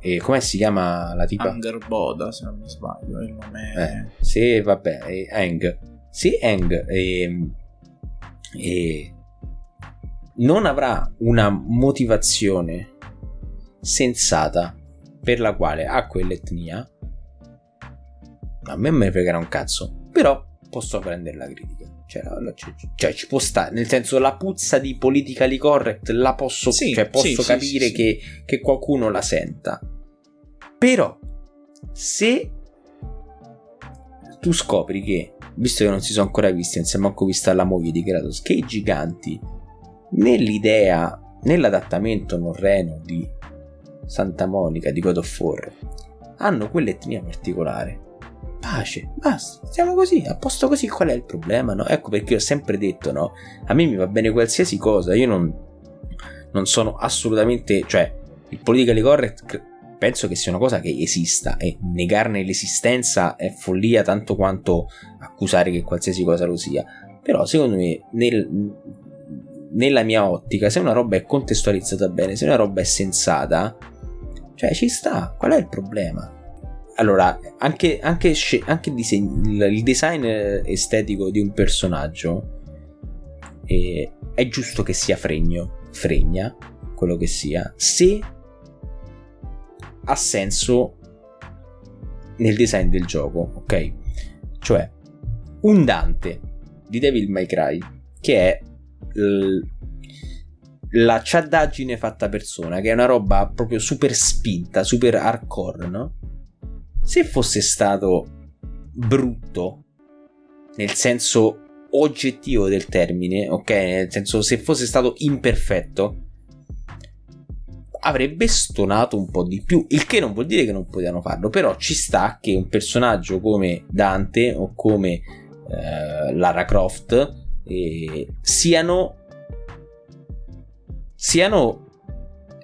C: e come si chiama la tipa?
A: Angerboda se non mi sbaglio il nome
C: eh, sì vabbè è Eng se Eng eh, eh, non avrà una motivazione sensata per la quale ha quell'etnia, a me me ne fregherà un cazzo, però posso prendere la critica. Cioè, cioè, cioè, ci può stare, nel senso la puzza di politically correct la posso, sì, cioè, posso sì, capire sì, che, che qualcuno la senta. Però, se tu scopri che visto che non si sono ancora visti, non si è manco vista la moglie di Kratos, che i giganti, nell'idea, nell'adattamento norreno di Santa Monica di God of War, hanno quell'etnia particolare. Pace, basta, stiamo così, a posto così, qual è il problema? No? Ecco perché ho sempre detto, no? A me mi va bene qualsiasi cosa, io non, non sono assolutamente, cioè, il politically correct penso che sia una cosa che esista e negarne l'esistenza è follia tanto quanto accusare che qualsiasi cosa lo sia. Però secondo me nel, nella mia ottica se una roba è contestualizzata bene, se una roba è sensata, cioè ci sta, qual è il problema? Allora, anche, anche, anche il, design estetico di un personaggio eh, è giusto che sia fregno, fregna, quello che sia, se ha senso nel design del gioco, ok? Cioè, un Dante di Devil May Cry, che è l- la ciaddaggine fatta persona, che è una roba proprio super spinta, super hardcore, no? Se fosse stato brutto, nel senso oggettivo del termine, ok? Nel senso se fosse stato imperfetto, avrebbe stonato un po' di più, il che non vuol dire che non potevano farlo, però ci sta che un personaggio come Dante o come eh, Lara Croft eh, siano siano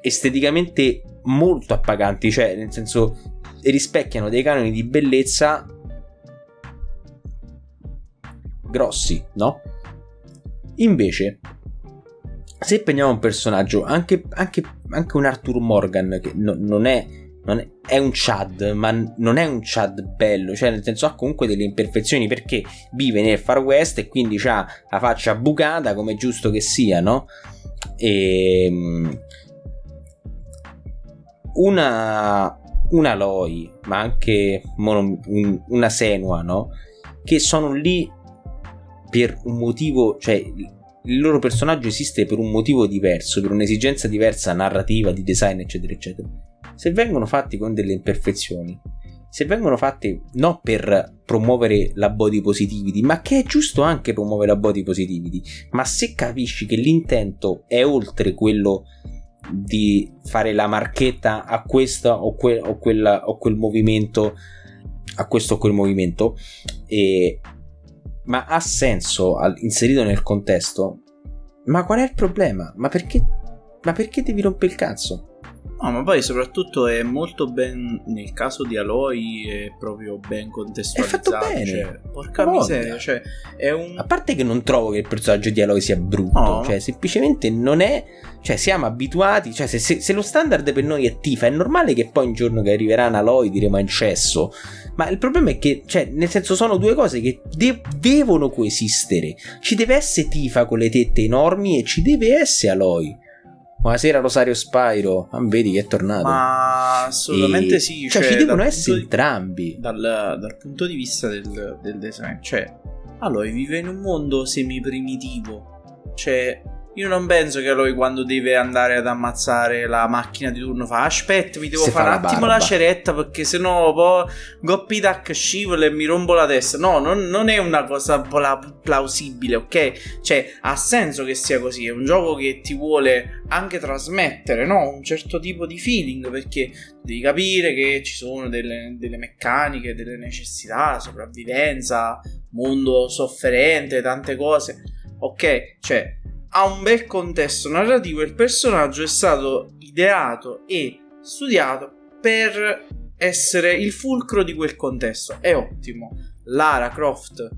C: esteticamente molto appaganti, cioè nel senso rispecchiano dei canoni di bellezza grossi, no? Invece se prendiamo un personaggio, anche, anche, anche un Arthur Morgan, che no, non, è, non è, è, un Chad, ma non è un Chad bello, cioè nel senso ha comunque delle imperfezioni perché vive nel Far West e quindi ha la faccia bucata come è giusto che sia, no? E, ehm, una, una Loi, ma anche una Senua, no? Che sono lì per un motivo, cioè il loro personaggio esiste per un motivo diverso, per un'esigenza diversa narrativa, di design, eccetera, eccetera. Se vengono fatti con delle imperfezioni, se vengono fatti non per promuovere la body positivity, ma che è giusto anche promuovere la body positivity, ma se capisci che l'intento è oltre quello di fare la marchetta a questa o, que- o, quella, o quel movimento, a questo o quel movimento, e ma ha senso al- inserito nel contesto, ma qual è il problema? Ma perché, ma perché devi rompere il cazzo?
A: No, ma poi soprattutto è molto ben. Nel caso di Aloy è proprio ben contestualizzato.
C: È fatto bene.
A: Cioè, porca
C: Voglia.
A: miseria, cioè, è un.
C: A parte che non trovo che il personaggio di Aloy sia brutto,
A: No.
C: cioè semplicemente non è. Cioè, siamo abituati. Cioè, se, se- se lo standard per noi è Tifa, è normale che poi un giorno che arriverà un Aloy diremo è un cesso. Ma il problema è che, cioè, nel senso, sono due cose che de- devono coesistere. Ci deve essere Tifa con le tette enormi e ci deve essere Aloy. Buonasera Rosario Spyro. Ah, vedi che è tornato.
A: Ma assolamente
C: E-
A: sì.
C: Cioè,
A: cioè,
C: ci devono essere
A: di-
C: entrambi.
A: dal, dal punto di vista del, del design, cioè, Aloy vive in un mondo semi-primitivo. Cioè, io non penso che Aloy quando deve andare ad ammazzare la macchina di turno fa aspetta, mi devo fare
C: fa
A: un attimo
C: barba."
A: la ceretta perché sennò poi Goppy Duck scivola e mi rompo la testa. No, non, non è una cosa pla- plausibile, ok? Cioè, ha senso che sia così. È un gioco che ti vuole anche trasmettere, no? Un certo tipo di feeling perché devi capire che ci sono delle, delle meccaniche, delle necessità, sopravvivenza, mondo sofferente, tante cose. Ok, cioè ha un bel contesto narrativo il personaggio è stato ideato e studiato per essere il fulcro di quel contesto. È ottimo. Lara Croft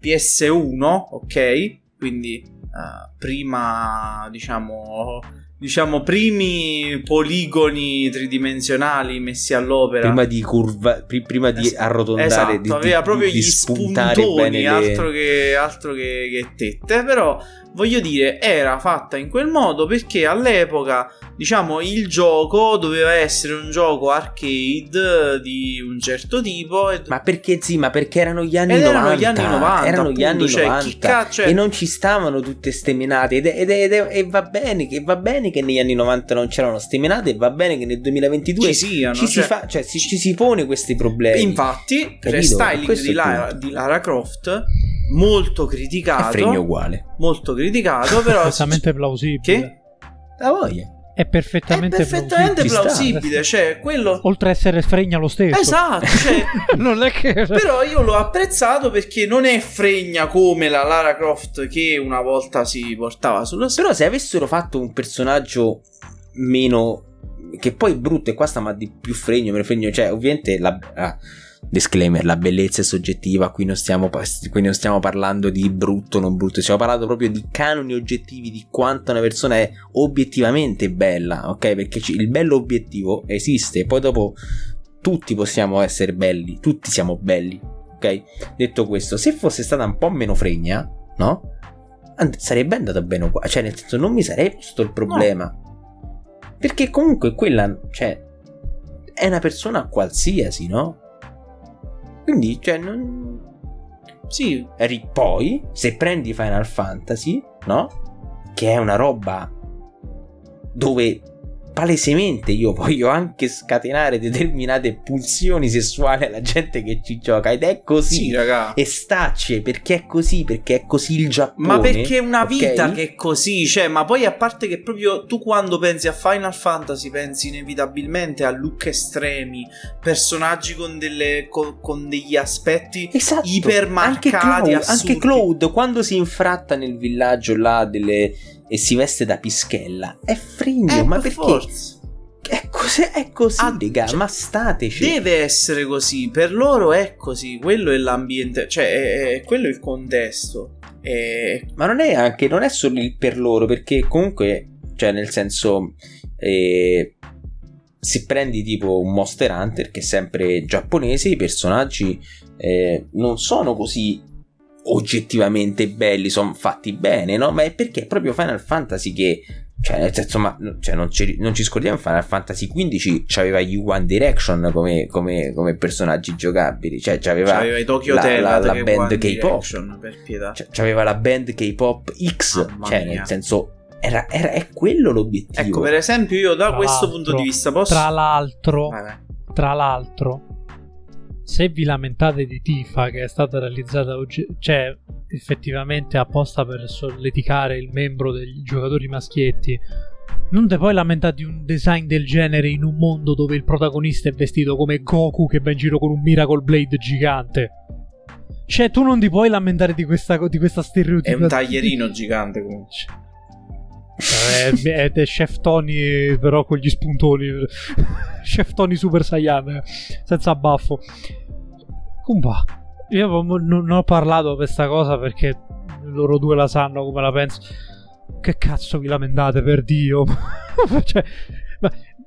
A: PS1, ok? Quindi eh, prima, diciamo, diciamo, primi poligoni tridimensionali messi all'opera.
C: Prima di curva, pri- prima di
A: Es-
C: arrotondare,
A: esatto,
C: di,
A: aveva proprio
C: di
A: gli spuntoni,
C: bene le-
A: altro, che, altro che, che tette. Però voglio dire, era fatta in quel modo perché all'epoca, diciamo, il gioco doveva essere un gioco arcade di un certo tipo. E...
C: Ma perché sì, ma perché erano gli anni
A: Ed
C: 90.
A: erano gli anni 90,
C: Erano gli
A: appunto,
C: anni
A: cioè,
C: 90
A: chi ca- cioè-
C: e non ci stavano tutte ste menate ed, ed- ed- e va bene che va bene che negli anni 90 non c'erano ste menate e va bene che nel 2022
A: ci siano,
C: ci, si
A: cioè-
C: fa, cioè, si, ci si pone questi problemi.
A: Infatti, il
C: Capito?
A: restyling
C: è
A: di Lara, di Lara Croft molto
C: è
A: criticato.
C: fregno uguale.
A: Molto criticato, però
E: perfettamente plausibile.
A: Che?
C: La voglia.
E: È
A: è
E: perfettamente,
A: perfettamente
C: Ci sta.
A: plausibile, cioè quello
E: Oltre a essere fregna lo stesso.
A: Esatto, cioè
E: non è che...
A: Però io l'ho apprezzato perché non è fregna come la Lara Croft che una volta si portava sulla
C: Però se avessero fatto un personaggio meno che poi è brutto e qua sta ma di più fregno, meno fregno, cioè ovviamente la ah, disclaimer, la bellezza è soggettiva, qui non stiamo qui non stiamo parlando di brutto o non brutto, stiamo parlando proprio di canoni oggettivi di quanto una persona è obiettivamente bella, ok? Perché il bello obiettivo esiste, poi dopo tutti possiamo essere belli, tutti siamo belli, ok? Detto questo, se fosse stata un po' meno fregna, no? And- sarebbe andata bene uguale, cioè nel senso non mi sarei posto il problema. Perché comunque quella, cioè, è una persona qualsiasi, no? Quindi, cioè, non...
A: Sì,
C: Poi, se prendi Final Fantasy, no? Che è una roba dove palesemente io voglio anche scatenare determinate pulsioni sessuali alla gente che ci gioca ed è così.
A: sì, raga.
C: e stacce perché è così, perché è così il Giappone.
A: Ma perché è una vita che è così, cioè, ma poi a parte che proprio tu quando pensi a Final Fantasy pensi inevitabilmente a look estremi, personaggi con, delle, con, con degli aspetti
C: Esatto.
A: ipermarcati,
C: anche Cloud, anche Cloud quando si infratta nel villaggio là delle, e si veste da pischella è fregno
A: Eh,
C: ma
A: per
C: perché
A: forza.
C: è così, è così
A: Ah,
C: raga,
A: cioè,
C: ma stateci
A: Deve essere così, per loro è così, quello è l'ambiente, cioè è, è- quello è il contesto. È,
C: ma non è anche non è solo il per loro perché comunque cioè nel senso eh, se prendi tipo un Monster Hunter che è sempre giapponese i personaggi eh, non sono così oggettivamente belli sono fatti bene no ma è perché è proprio Final Fantasy che cioè nel senso ma cioè, non, ci, non ci scordiamo Final Fantasy XV c'aveva gli One Direction come, come, come personaggi giocabili cioè c'aveva
A: c'aveva i Tokyo
C: la-
A: Hotel,
C: la- la
A: che
C: band
A: One
C: K-pop.
A: Direction, per pietà.
C: Cioè, c'aveva la band K-pop X,
A: Mamma
C: cioè
A: mia.
C: nel senso era, era- è quello l'obiettivo.
A: Ecco, per esempio, io da
E: Tra
A: questo punto di vista posso.
E: Tra l'altro,
A: vai.
E: tra l'altro, se vi lamentate di Tifa che è stata realizzata oggi, cioè effettivamente apposta per solleticare il membro degli giocatori maschietti, non te poi lamentare di un design del genere in un mondo dove il protagonista è vestito come Goku che va in giro con un Miracle Blade gigante. Cioè, tu non ti puoi lamentare di questa, di questa stereotipa.
A: È un taglierino gigante comunque.
E: Cioè, è, è, Chef Tony, però con gli spuntoni. Chef Tony Super Saiyan, senza baffo. Kumba. Io non ho parlato di questa cosa perché loro due la sanno come la penso. Che cazzo vi lamentate, per Dio? cioè,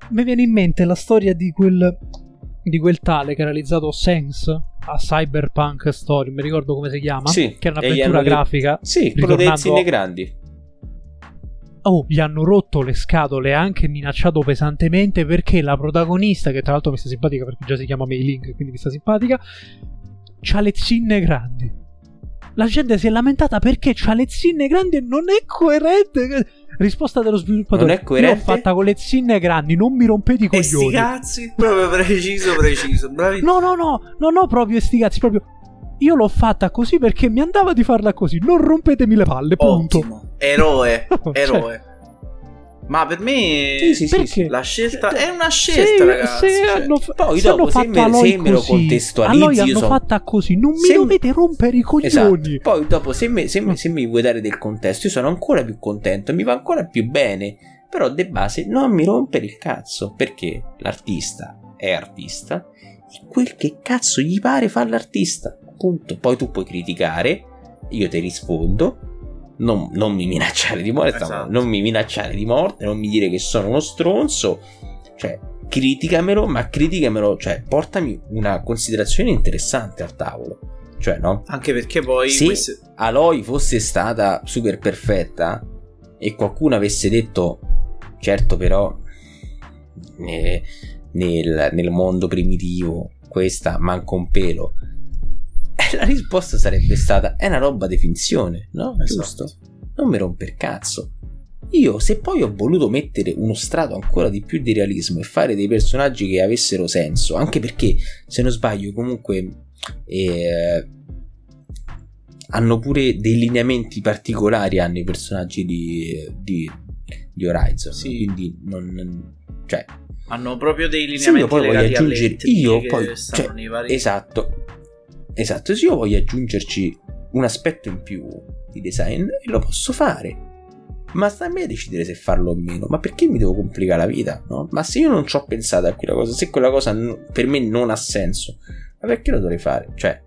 E: mi viene in mente la storia di quel, di quel tale che ha realizzato Sense a Cyberpunk Story, mi ricordo come si chiama,
C: sì,
E: che è un'avventura grafica.
C: Sì, quello dei Zine Grandi.
E: Oh, gli hanno rotto le scatole e anche minacciato pesantemente perché la protagonista, che tra l'altro mi sta simpatica perché già si chiama Mei Link, quindi mi sta simpatica, c'ha le zinne grandi. La gente si è lamentata perché c'ha le zinne grandi e non è coerente. Risposta dello sviluppatore.
C: Non è coerente.
E: Io ho fatta con le zinne grandi, non mi rompete i coglioni.
A: E sti cazzi, proprio preciso, preciso. Bravi.
E: No, no, no, non ho proprio sti cazzi, proprio io l'ho fatta così perché mi andava di farla così. Non rompetemi le palle, punto.
A: Ottimo. Eroe, cioè, eroe. Cioè, ma per me
E: sì, sì, sì,
A: la scelta è una scelta, se, ragazzi. Se
E: cioè. hanno, poi se dopo, se me, se me lo contestualizzi, allora hanno sono... fatta così. Non mi dovete rompere i coglioni. Esatto.
C: Poi dopo, se, me, se, me, se mi vuoi dare del contesto, io sono ancora più contento, mi va ancora più bene. Però de base non mi rompere il cazzo, perché l'artista è artista e quel che cazzo gli pare fa l'artista. Punto. Poi tu puoi criticare, io ti rispondo, non, non mi minacciare di morte, esatto. non mi minacciare di morte, non mi dire che sono uno stronzo, cioè criticamelo, ma criticamelo, cioè portami una considerazione interessante al tavolo. Cioè, no?
A: Anche perché poi
C: se queste... Aloy fosse stata super perfetta e qualcuno avesse detto certo però eh, nel, nel mondo primitivo questa manca un pelo la risposta sarebbe stata: è una roba di finzione, no? Esatto. Giusto? Non mi rompe il cazzo. Io, se poi ho voluto mettere uno strato ancora di più di realismo e fare dei personaggi che avessero senso, anche perché, se non sbaglio, comunque eh, hanno pure dei lineamenti particolari hanno i personaggi di, di, di Horizon. Sì. Quindi non, cioè,
A: hanno proprio dei lineamenti sì, io poi voglio aggiungere io poi cioè,
C: vari... esatto Esatto, se io voglio aggiungerci un aspetto in più di design, lo posso fare. Ma sta a me decidere se farlo o meno. Ma perché mi devo complicare la vita? No? Ma se io non ci ho pensato a quella cosa, se quella cosa per me non ha senso, ma perché lo dovrei fare? Cioè,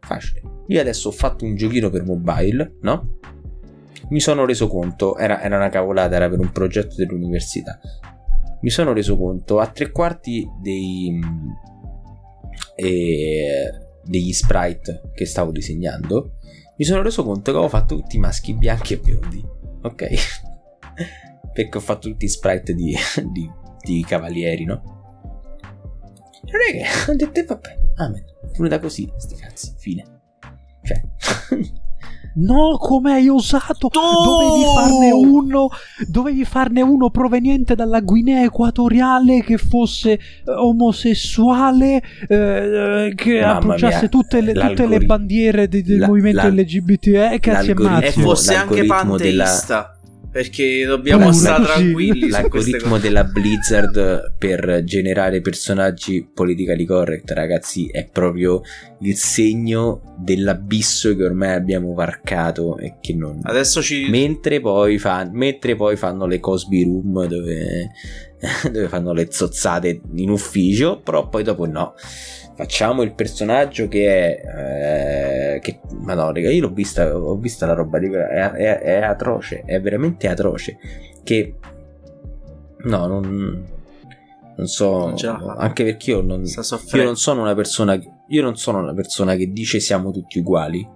C: facile. Io adesso ho fatto un giochino per mobile, no? Mi sono reso conto, era, era una cavolata, era per un progetto dell'università. Mi sono reso conto a tre quarti dei, e degli sprite che stavo disegnando, mi sono reso conto che avevo fatto tutti i maschi bianchi e biondi. Ok? Perché ho fatto tutti i sprite di, di, di cavalieri, no? Non è che ho detto, vabbè, amen, finita così, sti cazzi, fine. Cioè,
E: No, come hai osato? Dovevi farne uno. Dovevi farne uno proveniente dalla Guinea Equatoriale che fosse eh, omosessuale, eh, che Mamma appoggiasse mia, tutte, le, tutte le, bandiere de, del la, movimento la, LGBT. Eh, cazzi e mazzi.
A: E fosse anche panteista. Della perché dobbiamo stare tranquilli.
C: L'algoritmo della Blizzard per generare personaggi politically correct, ragazzi, è proprio il segno dell'abisso che ormai abbiamo varcato e che non.
A: Adesso ci.
C: Mentre poi, fa... Mentre poi fanno le Cosby Room dove... dove fanno le zozzate in ufficio, però poi dopo no facciamo il personaggio che è eh, che madonna io l'ho vista ho vista la roba di è, è, è, atroce è veramente atroce che no non non so non anche perché io non, io non sono una persona io non sono una persona che dice siamo tutti uguali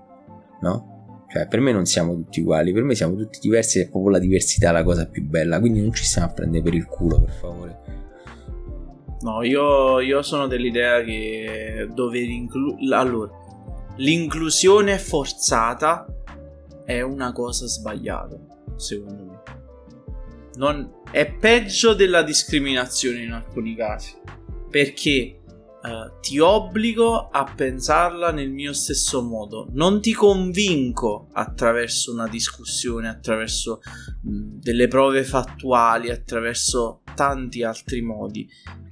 C: no? Cioè per me non siamo tutti uguali per me siamo tutti diversi e è proprio la diversità la cosa più bella quindi non ci stiamo a prendere per il culo per favore
A: No, io, io sono dell'idea che dover includere... Allora, l'inclusione forzata è una cosa sbagliata, secondo me. Non, è peggio della discriminazione in alcuni casi. Perché uh, ti obbligo a pensarla nel mio stesso modo. Non ti convinco attraverso una discussione, attraverso mh, delle prove fattuali, attraverso tanti altri modi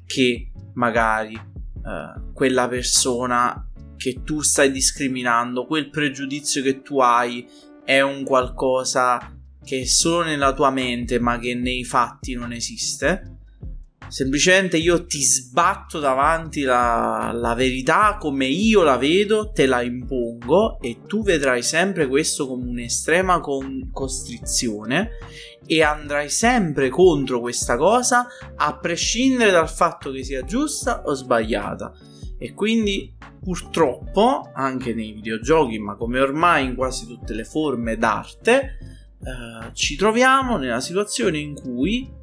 A: che magari uh, quella persona che tu stai discriminando, quel pregiudizio che tu hai è un qualcosa che è solo nella tua mente ma che nei fatti non esiste. Semplicemente io ti sbatto davanti la, la, verità come io la vedo, te la impongo e tu vedrai sempre questo come un'estrema con- costrizione e andrai sempre contro questa cosa a prescindere dal fatto che sia giusta o sbagliata. E quindi purtroppo anche nei videogiochi, ma come ormai in quasi tutte le forme d'arte, eh, ci troviamo nella situazione in cui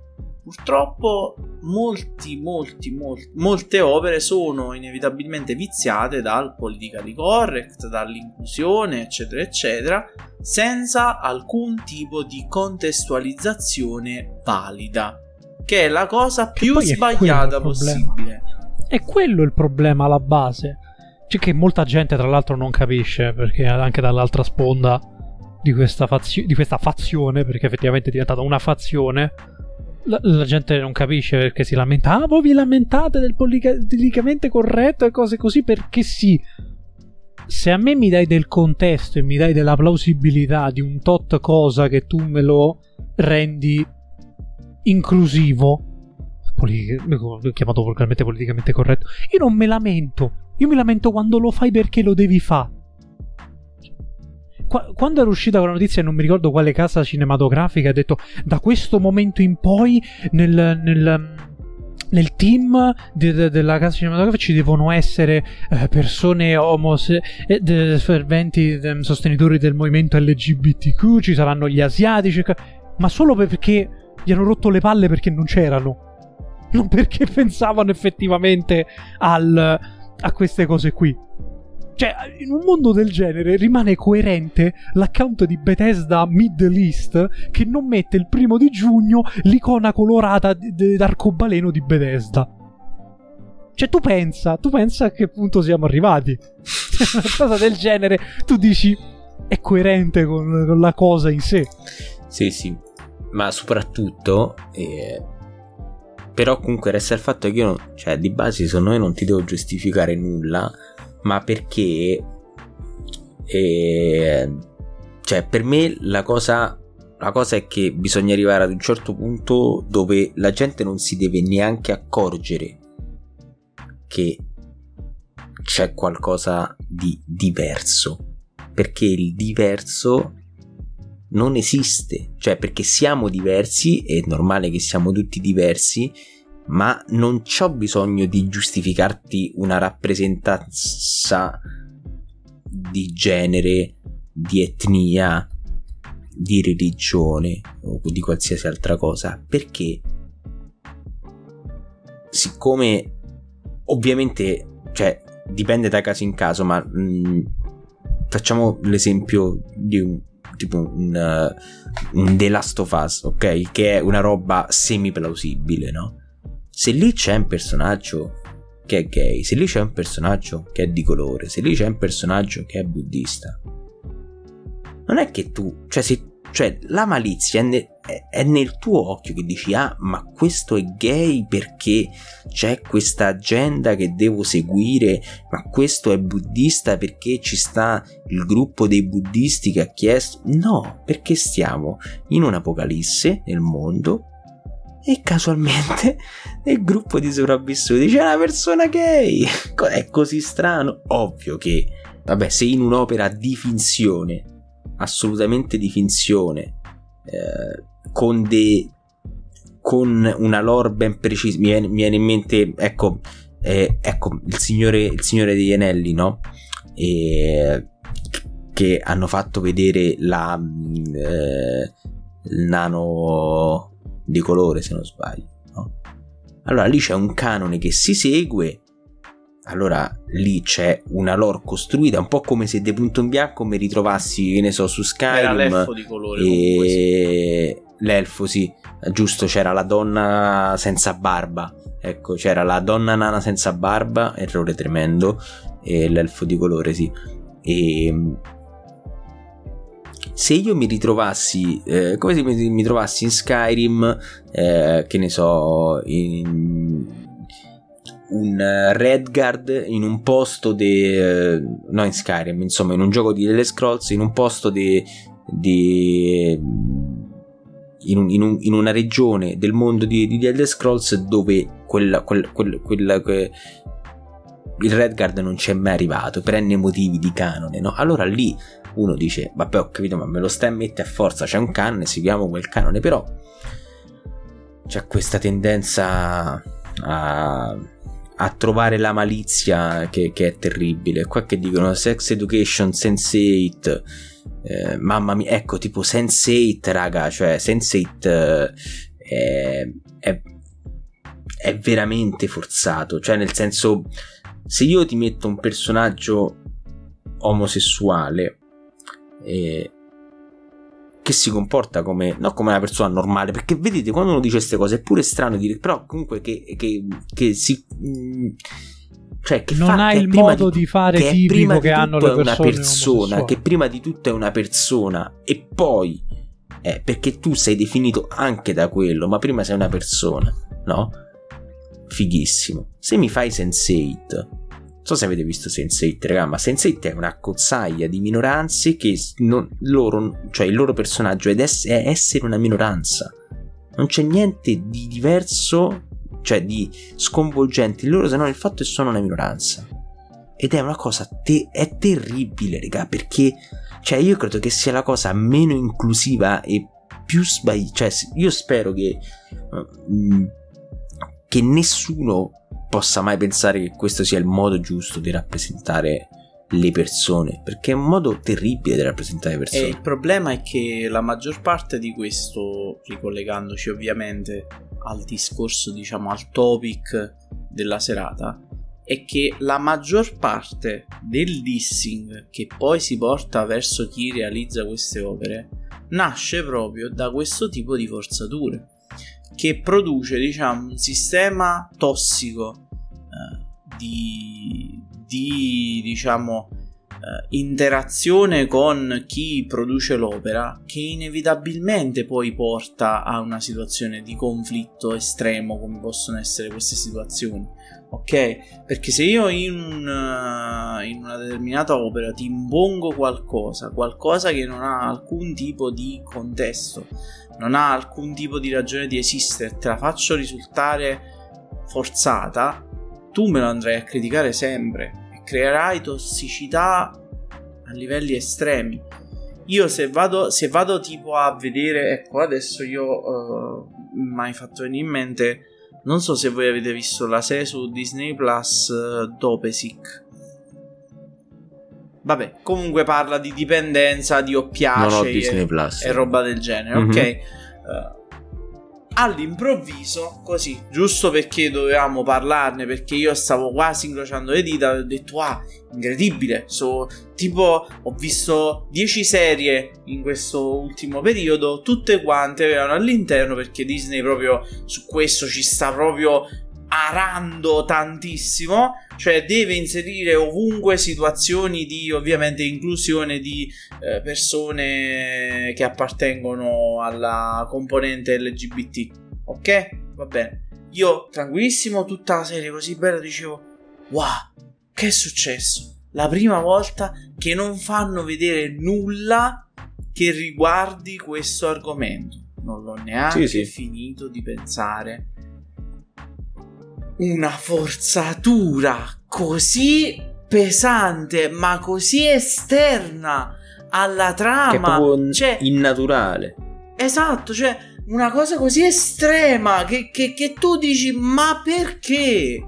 A: purtroppo molti, molti, molti, molte opere sono inevitabilmente viziate dal politically correct, dall'inclusione, eccetera, eccetera, senza alcun tipo di contestualizzazione valida, che è la cosa più sbagliata possibile.
E: È quello il problema alla base. Cioè che molta gente tra l'altro non capisce, perché anche dall'altra sponda di questa, fazio- di questa fazione, perché effettivamente è diventata una fazione, la, la, gente non capisce perché si lamenta. Ah, voi vi lamentate del politicamente corretto e cose così perché sì. Se a me mi dai del contesto e mi dai della plausibilità di un tot cosa che tu me lo rendi inclusivo, poli- chiamato volgarmente politicamente corretto, io non me lamento. Io mi lamento quando lo fai perché lo devi fare quando era uscita quella notizia, non mi ricordo quale casa cinematografica, ha detto da questo momento in poi nel, nel nel team de, de, della casa cinematografica ci devono essere eh, persone omose- eh, de, sostenitori del movimento LGBTQ, ci saranno gli asiatici, ma solo perché gli hanno rotto le palle perché non c'erano. Non perché pensavano effettivamente al, a queste cose qui. Cioè, in un mondo del genere rimane coerente l'account di Bethesda Middle East che non mette il primo di giugno l'icona colorata d'arcobaleno di Bethesda. Cioè, tu pensa, tu pensa a che punto siamo arrivati. Una cosa del genere, tu dici, è coerente con, con la cosa in sé.
C: Sì, sì, ma soprattutto... Eh, però comunque resta il fatto che io, cioè, di base, secondo me non ti devo giustificare nulla ma perché eh, cioè per me la cosa la cosa è che bisogna arrivare ad un certo punto dove la gente non si deve neanche accorgere che c'è qualcosa di diverso. Perché il diverso non esiste. Cioè perché siamo diversi è normale che siamo tutti diversi ma non ho bisogno di giustificarti una rappresentanza di genere, di etnia, di religione o di qualsiasi altra cosa, perché siccome ovviamente, cioè, dipende da caso in caso, ma mh, mm, facciamo l'esempio di un tipo un, uh, un The Last of Us, ok? Che è una roba semi plausibile, no? Se lì c'è un personaggio che è gay, se lì c'è un personaggio che è di colore, se lì c'è un personaggio che è buddista, non è che tu, cioè, se, cioè la malizia è, ne, è, è, nel tuo occhio che dici, ah, ma questo è gay perché c'è questa agenda che devo seguire, ma questo è buddista perché ci sta il gruppo dei buddisti che ha chiesto. No, perché stiamo in un'apocalisse nel mondo e casualmente nel gruppo di sopravvissuti c'è una persona gay. È così strano. Ovvio che, vabbè, se in un'opera di finzione, assolutamente di finzione, eh, con dei con una lore ben precisa. Mi mi viene in mente, ecco, eh, ecco il, signore, il Signore degli Anelli, no? E, che hanno fatto vedere la, eh, il nano di colore se non sbaglio. No? Allora lì c'è un canone che si segue, allora lì c'è una lore costruita, un po' come se De Punto in Bianco mi ritrovassi, che ne so, su Skyrim. Era
A: l'elfo di colore.
C: E... Sì. L'elfo, sì, giusto, c'era la donna senza barba. Ecco, c'era la donna nana senza barba, errore tremendo, e l'elfo di colore, sì. E se io mi ritrovassi, eh, come se mi, trovassi in Skyrim, eh, che ne so, in, un Redguard in un posto de no in Skyrim insomma in un gioco di delle Scrolls in un posto di in, un, in, un, in, una regione del mondo di, di Elder Scrolls dove quella, quella, quella, quella, il Redguard non c'è mai arrivato per n motivi di canone, no? Allora lì uno dice, vabbè ho capito, ma me lo stai a mettere a forza, c'è un canone, seguiamo quel canone, però c'è questa tendenza a, a trovare la malizia che, che, è terribile. Qua che dicono Sex Education Sense8, eh, mamma mia, ecco tipo Sense8, raga, cioè Sense8 eh, è, è, è veramente forzato, cioè nel senso se io ti metto un personaggio omosessuale eh, che si comporta come non come una persona normale perché vedete quando uno dice queste cose è pure strano dire però comunque che, che, che si mm, cioè che
E: non ha il modo di, di fare che tipico che hanno le
C: persone una persona che prima di tutto è una persona e poi eh, perché tu sei definito anche da quello ma prima sei una persona no? fighissimo. Se mi fai Sense8, non so se avete visto Sense8, raga, ma Sense8 è una cozzaglia di minoranze che non, loro, cioè il loro personaggio è, ess- è essere una minoranza. Non c'è niente di diverso, cioè di sconvolgente in loro se non il fatto che sono una minoranza. Ed è una cosa te- è terribile, raga, perché cioè io credo che sia la cosa meno inclusiva e più sbagliata. Cioè, io spero che uh, che nessuno possa mai pensare che questo sia il modo giusto di rappresentare le persone, perché è un modo terribile di rappresentare le persone.
A: E il problema è che la maggior parte di questo, ricollegandoci ovviamente al discorso, diciamo al topic della serata, è che la maggior parte del dissing che poi si porta verso chi realizza queste opere nasce proprio da questo tipo di forzature che produce diciamo un sistema tossico eh, di, di diciamo eh, interazione con chi produce l'opera che inevitabilmente poi porta a una situazione di conflitto estremo come possono essere queste situazioni ok perché se io in, un, in una determinata opera ti impongo qualcosa qualcosa che non ha alcun tipo di contesto non ha alcun tipo di ragione di esistere, te la faccio risultare forzata, tu me lo andrai a criticare sempre e creerai tossicità a livelli estremi. Io se vado, se vado tipo a vedere, ecco adesso io uh, mi hai fatto venire in mente, non so se voi avete visto la serie su Disney Plus uh, Dopesic Vabbè, comunque parla di dipendenza, di oppiace e, e, roba del genere, mm-hmm. ok? Uh, all'improvviso, così, giusto perché dovevamo parlarne, perché io stavo quasi incrociando le dita, ho detto, ah, incredibile, so, tipo, ho visto 10 serie in questo ultimo periodo, tutte quante avevano all'interno, perché Disney proprio su questo ci sta proprio arando tantissimo, cioè deve inserire ovunque situazioni di ovviamente inclusione di eh, persone che appartengono alla componente LGBT. Ok? Va bene. Io tranquillissimo tutta la serie così bella dicevo "Wow, che è successo? La prima volta che non fanno vedere nulla che riguardi questo argomento. Non l'ho neanche sì, sì. finito di pensare una forzatura così pesante, ma così esterna alla trama. Che è
C: cioè, innaturale.
A: Esatto, cioè una cosa così estrema che, che, che tu dici, ma perché?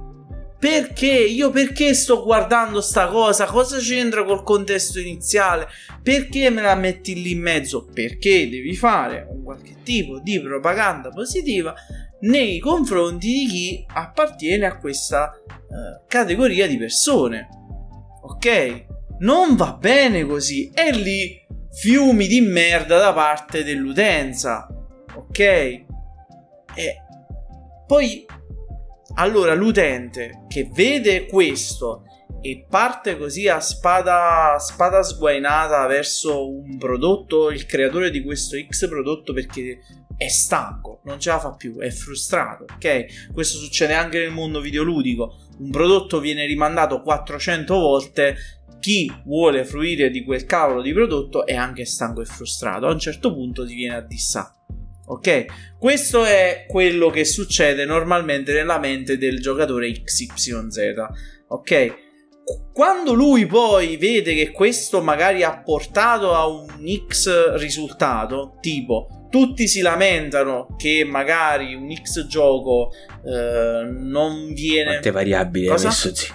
A: Perché? Io perché sto guardando sta cosa? Cosa c'entra col contesto iniziale? Perché me la metti lì in mezzo? Perché devi fare un qualche tipo di propaganda positiva nei confronti di chi appartiene a questa uh, categoria di persone. Ok? Non va bene così. E lì fiumi di merda da parte dell'utenza. Ok? E poi allora l'utente che vede questo e parte così a spada, spada sguainata verso un prodotto, il creatore di questo X prodotto perché è stanco, non ce la fa più, è frustrato, ok? Questo succede anche nel mondo videoludico. Un prodotto viene rimandato 400 volte, chi vuole fruire di quel cavolo di prodotto è anche stanco e frustrato. A un certo punto ti viene a dissà. Ok? Questo è quello che succede normalmente nella mente del giocatore XYZ. Ok? Quando lui poi vede che questo magari ha portato a un X risultato, tipo tutti si lamentano che magari un X gioco eh, non viene.
C: Quante variabili Cosa? hai messo?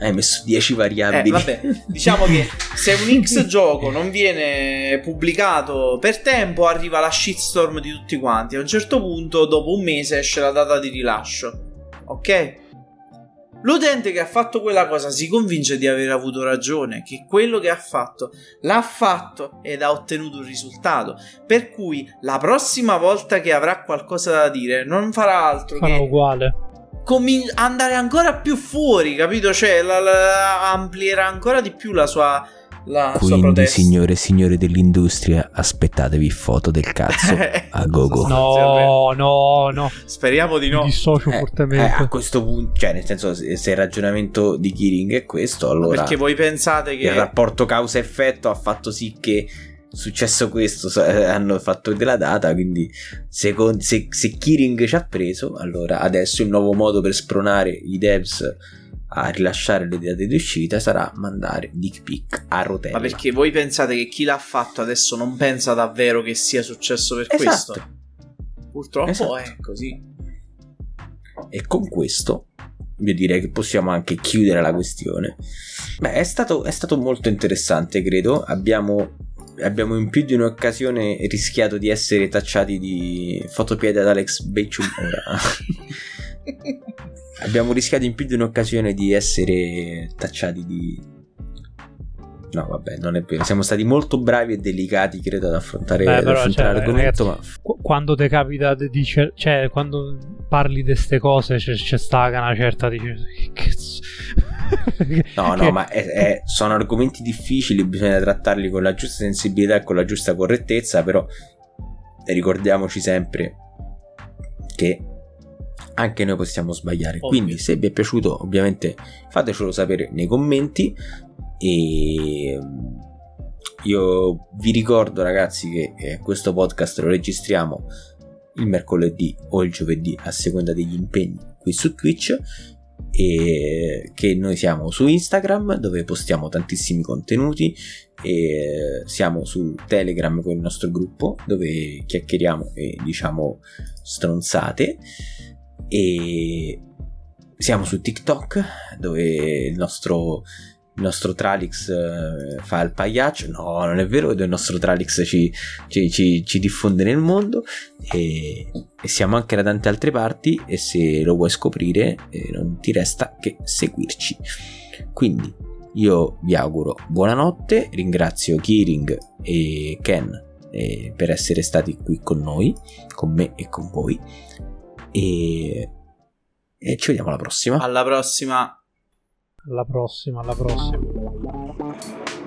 C: Hai messo 10 variabili.
A: Eh, vabbè, diciamo che se un X gioco non viene pubblicato per tempo, arriva la shitstorm di tutti quanti. A un certo punto, dopo un mese, esce la data di rilascio. Ok? L'utente che ha fatto quella cosa si convince di aver avuto ragione, che quello che ha fatto l'ha fatto ed ha ottenuto un risultato. Per cui la prossima volta che avrà qualcosa da dire non farà altro
E: farà
A: che
E: uguale.
A: Com- andare ancora più fuori, capito? Cioè, la, la, amplierà ancora di più la sua la
C: Quindi, signore e signori dell'industria, aspettatevi foto del cazzo a gogo.
E: No, no, no.
A: Speriamo di no.
E: Mi dissocio
C: eh,
E: fortemente.
C: Eh, a questo punto, cioè, nel senso, se, se il ragionamento di Kiring è questo, allora.
A: Perché voi pensate che.
C: Il rapporto causa-effetto ha fatto sì che successo questo hanno fatto della data quindi se, se, se Kiring ci ha preso allora adesso il nuovo modo per spronare i devs a rilasciare le date di uscita sarà mandare dick pic a rotella.
A: Ma perché voi pensate che chi l'ha fatto adesso non pensa davvero che sia successo per
C: esatto.
A: questo? Purtroppo esatto. è così.
C: E con questo io direi che possiamo anche chiudere la questione. Beh, è stato, è stato molto interessante, credo. Abbiamo, abbiamo, in più di un'occasione rischiato di essere tacciati di fotopiede ad Alex Beccium. abbiamo rischiato in più di un'occasione di essere tacciati di No, vabbè, non è vero. Siamo stati molto bravi e delicati, credo, ad affrontare, Beh, però, ad affrontare cioè, l'argomento. Ragazzi,
E: ma... Quando ti capita di dice, cioè, quando parli di queste cose, c'è, c'è stata una certa. Dice, che cazzo.
C: no, no, ma è, è, sono argomenti difficili, bisogna trattarli con la giusta sensibilità e con la giusta correttezza, però ricordiamoci sempre che anche noi possiamo sbagliare. Ovvio. Quindi, se vi è piaciuto, ovviamente fatecelo sapere nei commenti. E mm, io vi ricordo, ragazzi, che eh, questo podcast lo registriamo il mercoledì o il giovedì a seconda degli impegni qui su Twitch e che noi siamo su Instagram dove postiamo tantissimi contenuti e siamo su Telegram con il nostro gruppo dove chiacchieriamo e diciamo stronzate e siamo su TikTok dove il nostro, il nostro Tralix eh, fa il pagliaccio. No, non è vero, il nostro Tralix ci, ci, ci, ci diffonde nel mondo e, e, siamo anche da tante altre parti e se lo vuoi scoprire eh, non ti resta che seguirci. Quindi io vi auguro buonanotte, ringrazio Kiring e Ken eh, per essere stati qui con noi, con me e con voi e, e ci vediamo alla prossima.
A: Alla prossima.
E: Alla prossima, alla prossima.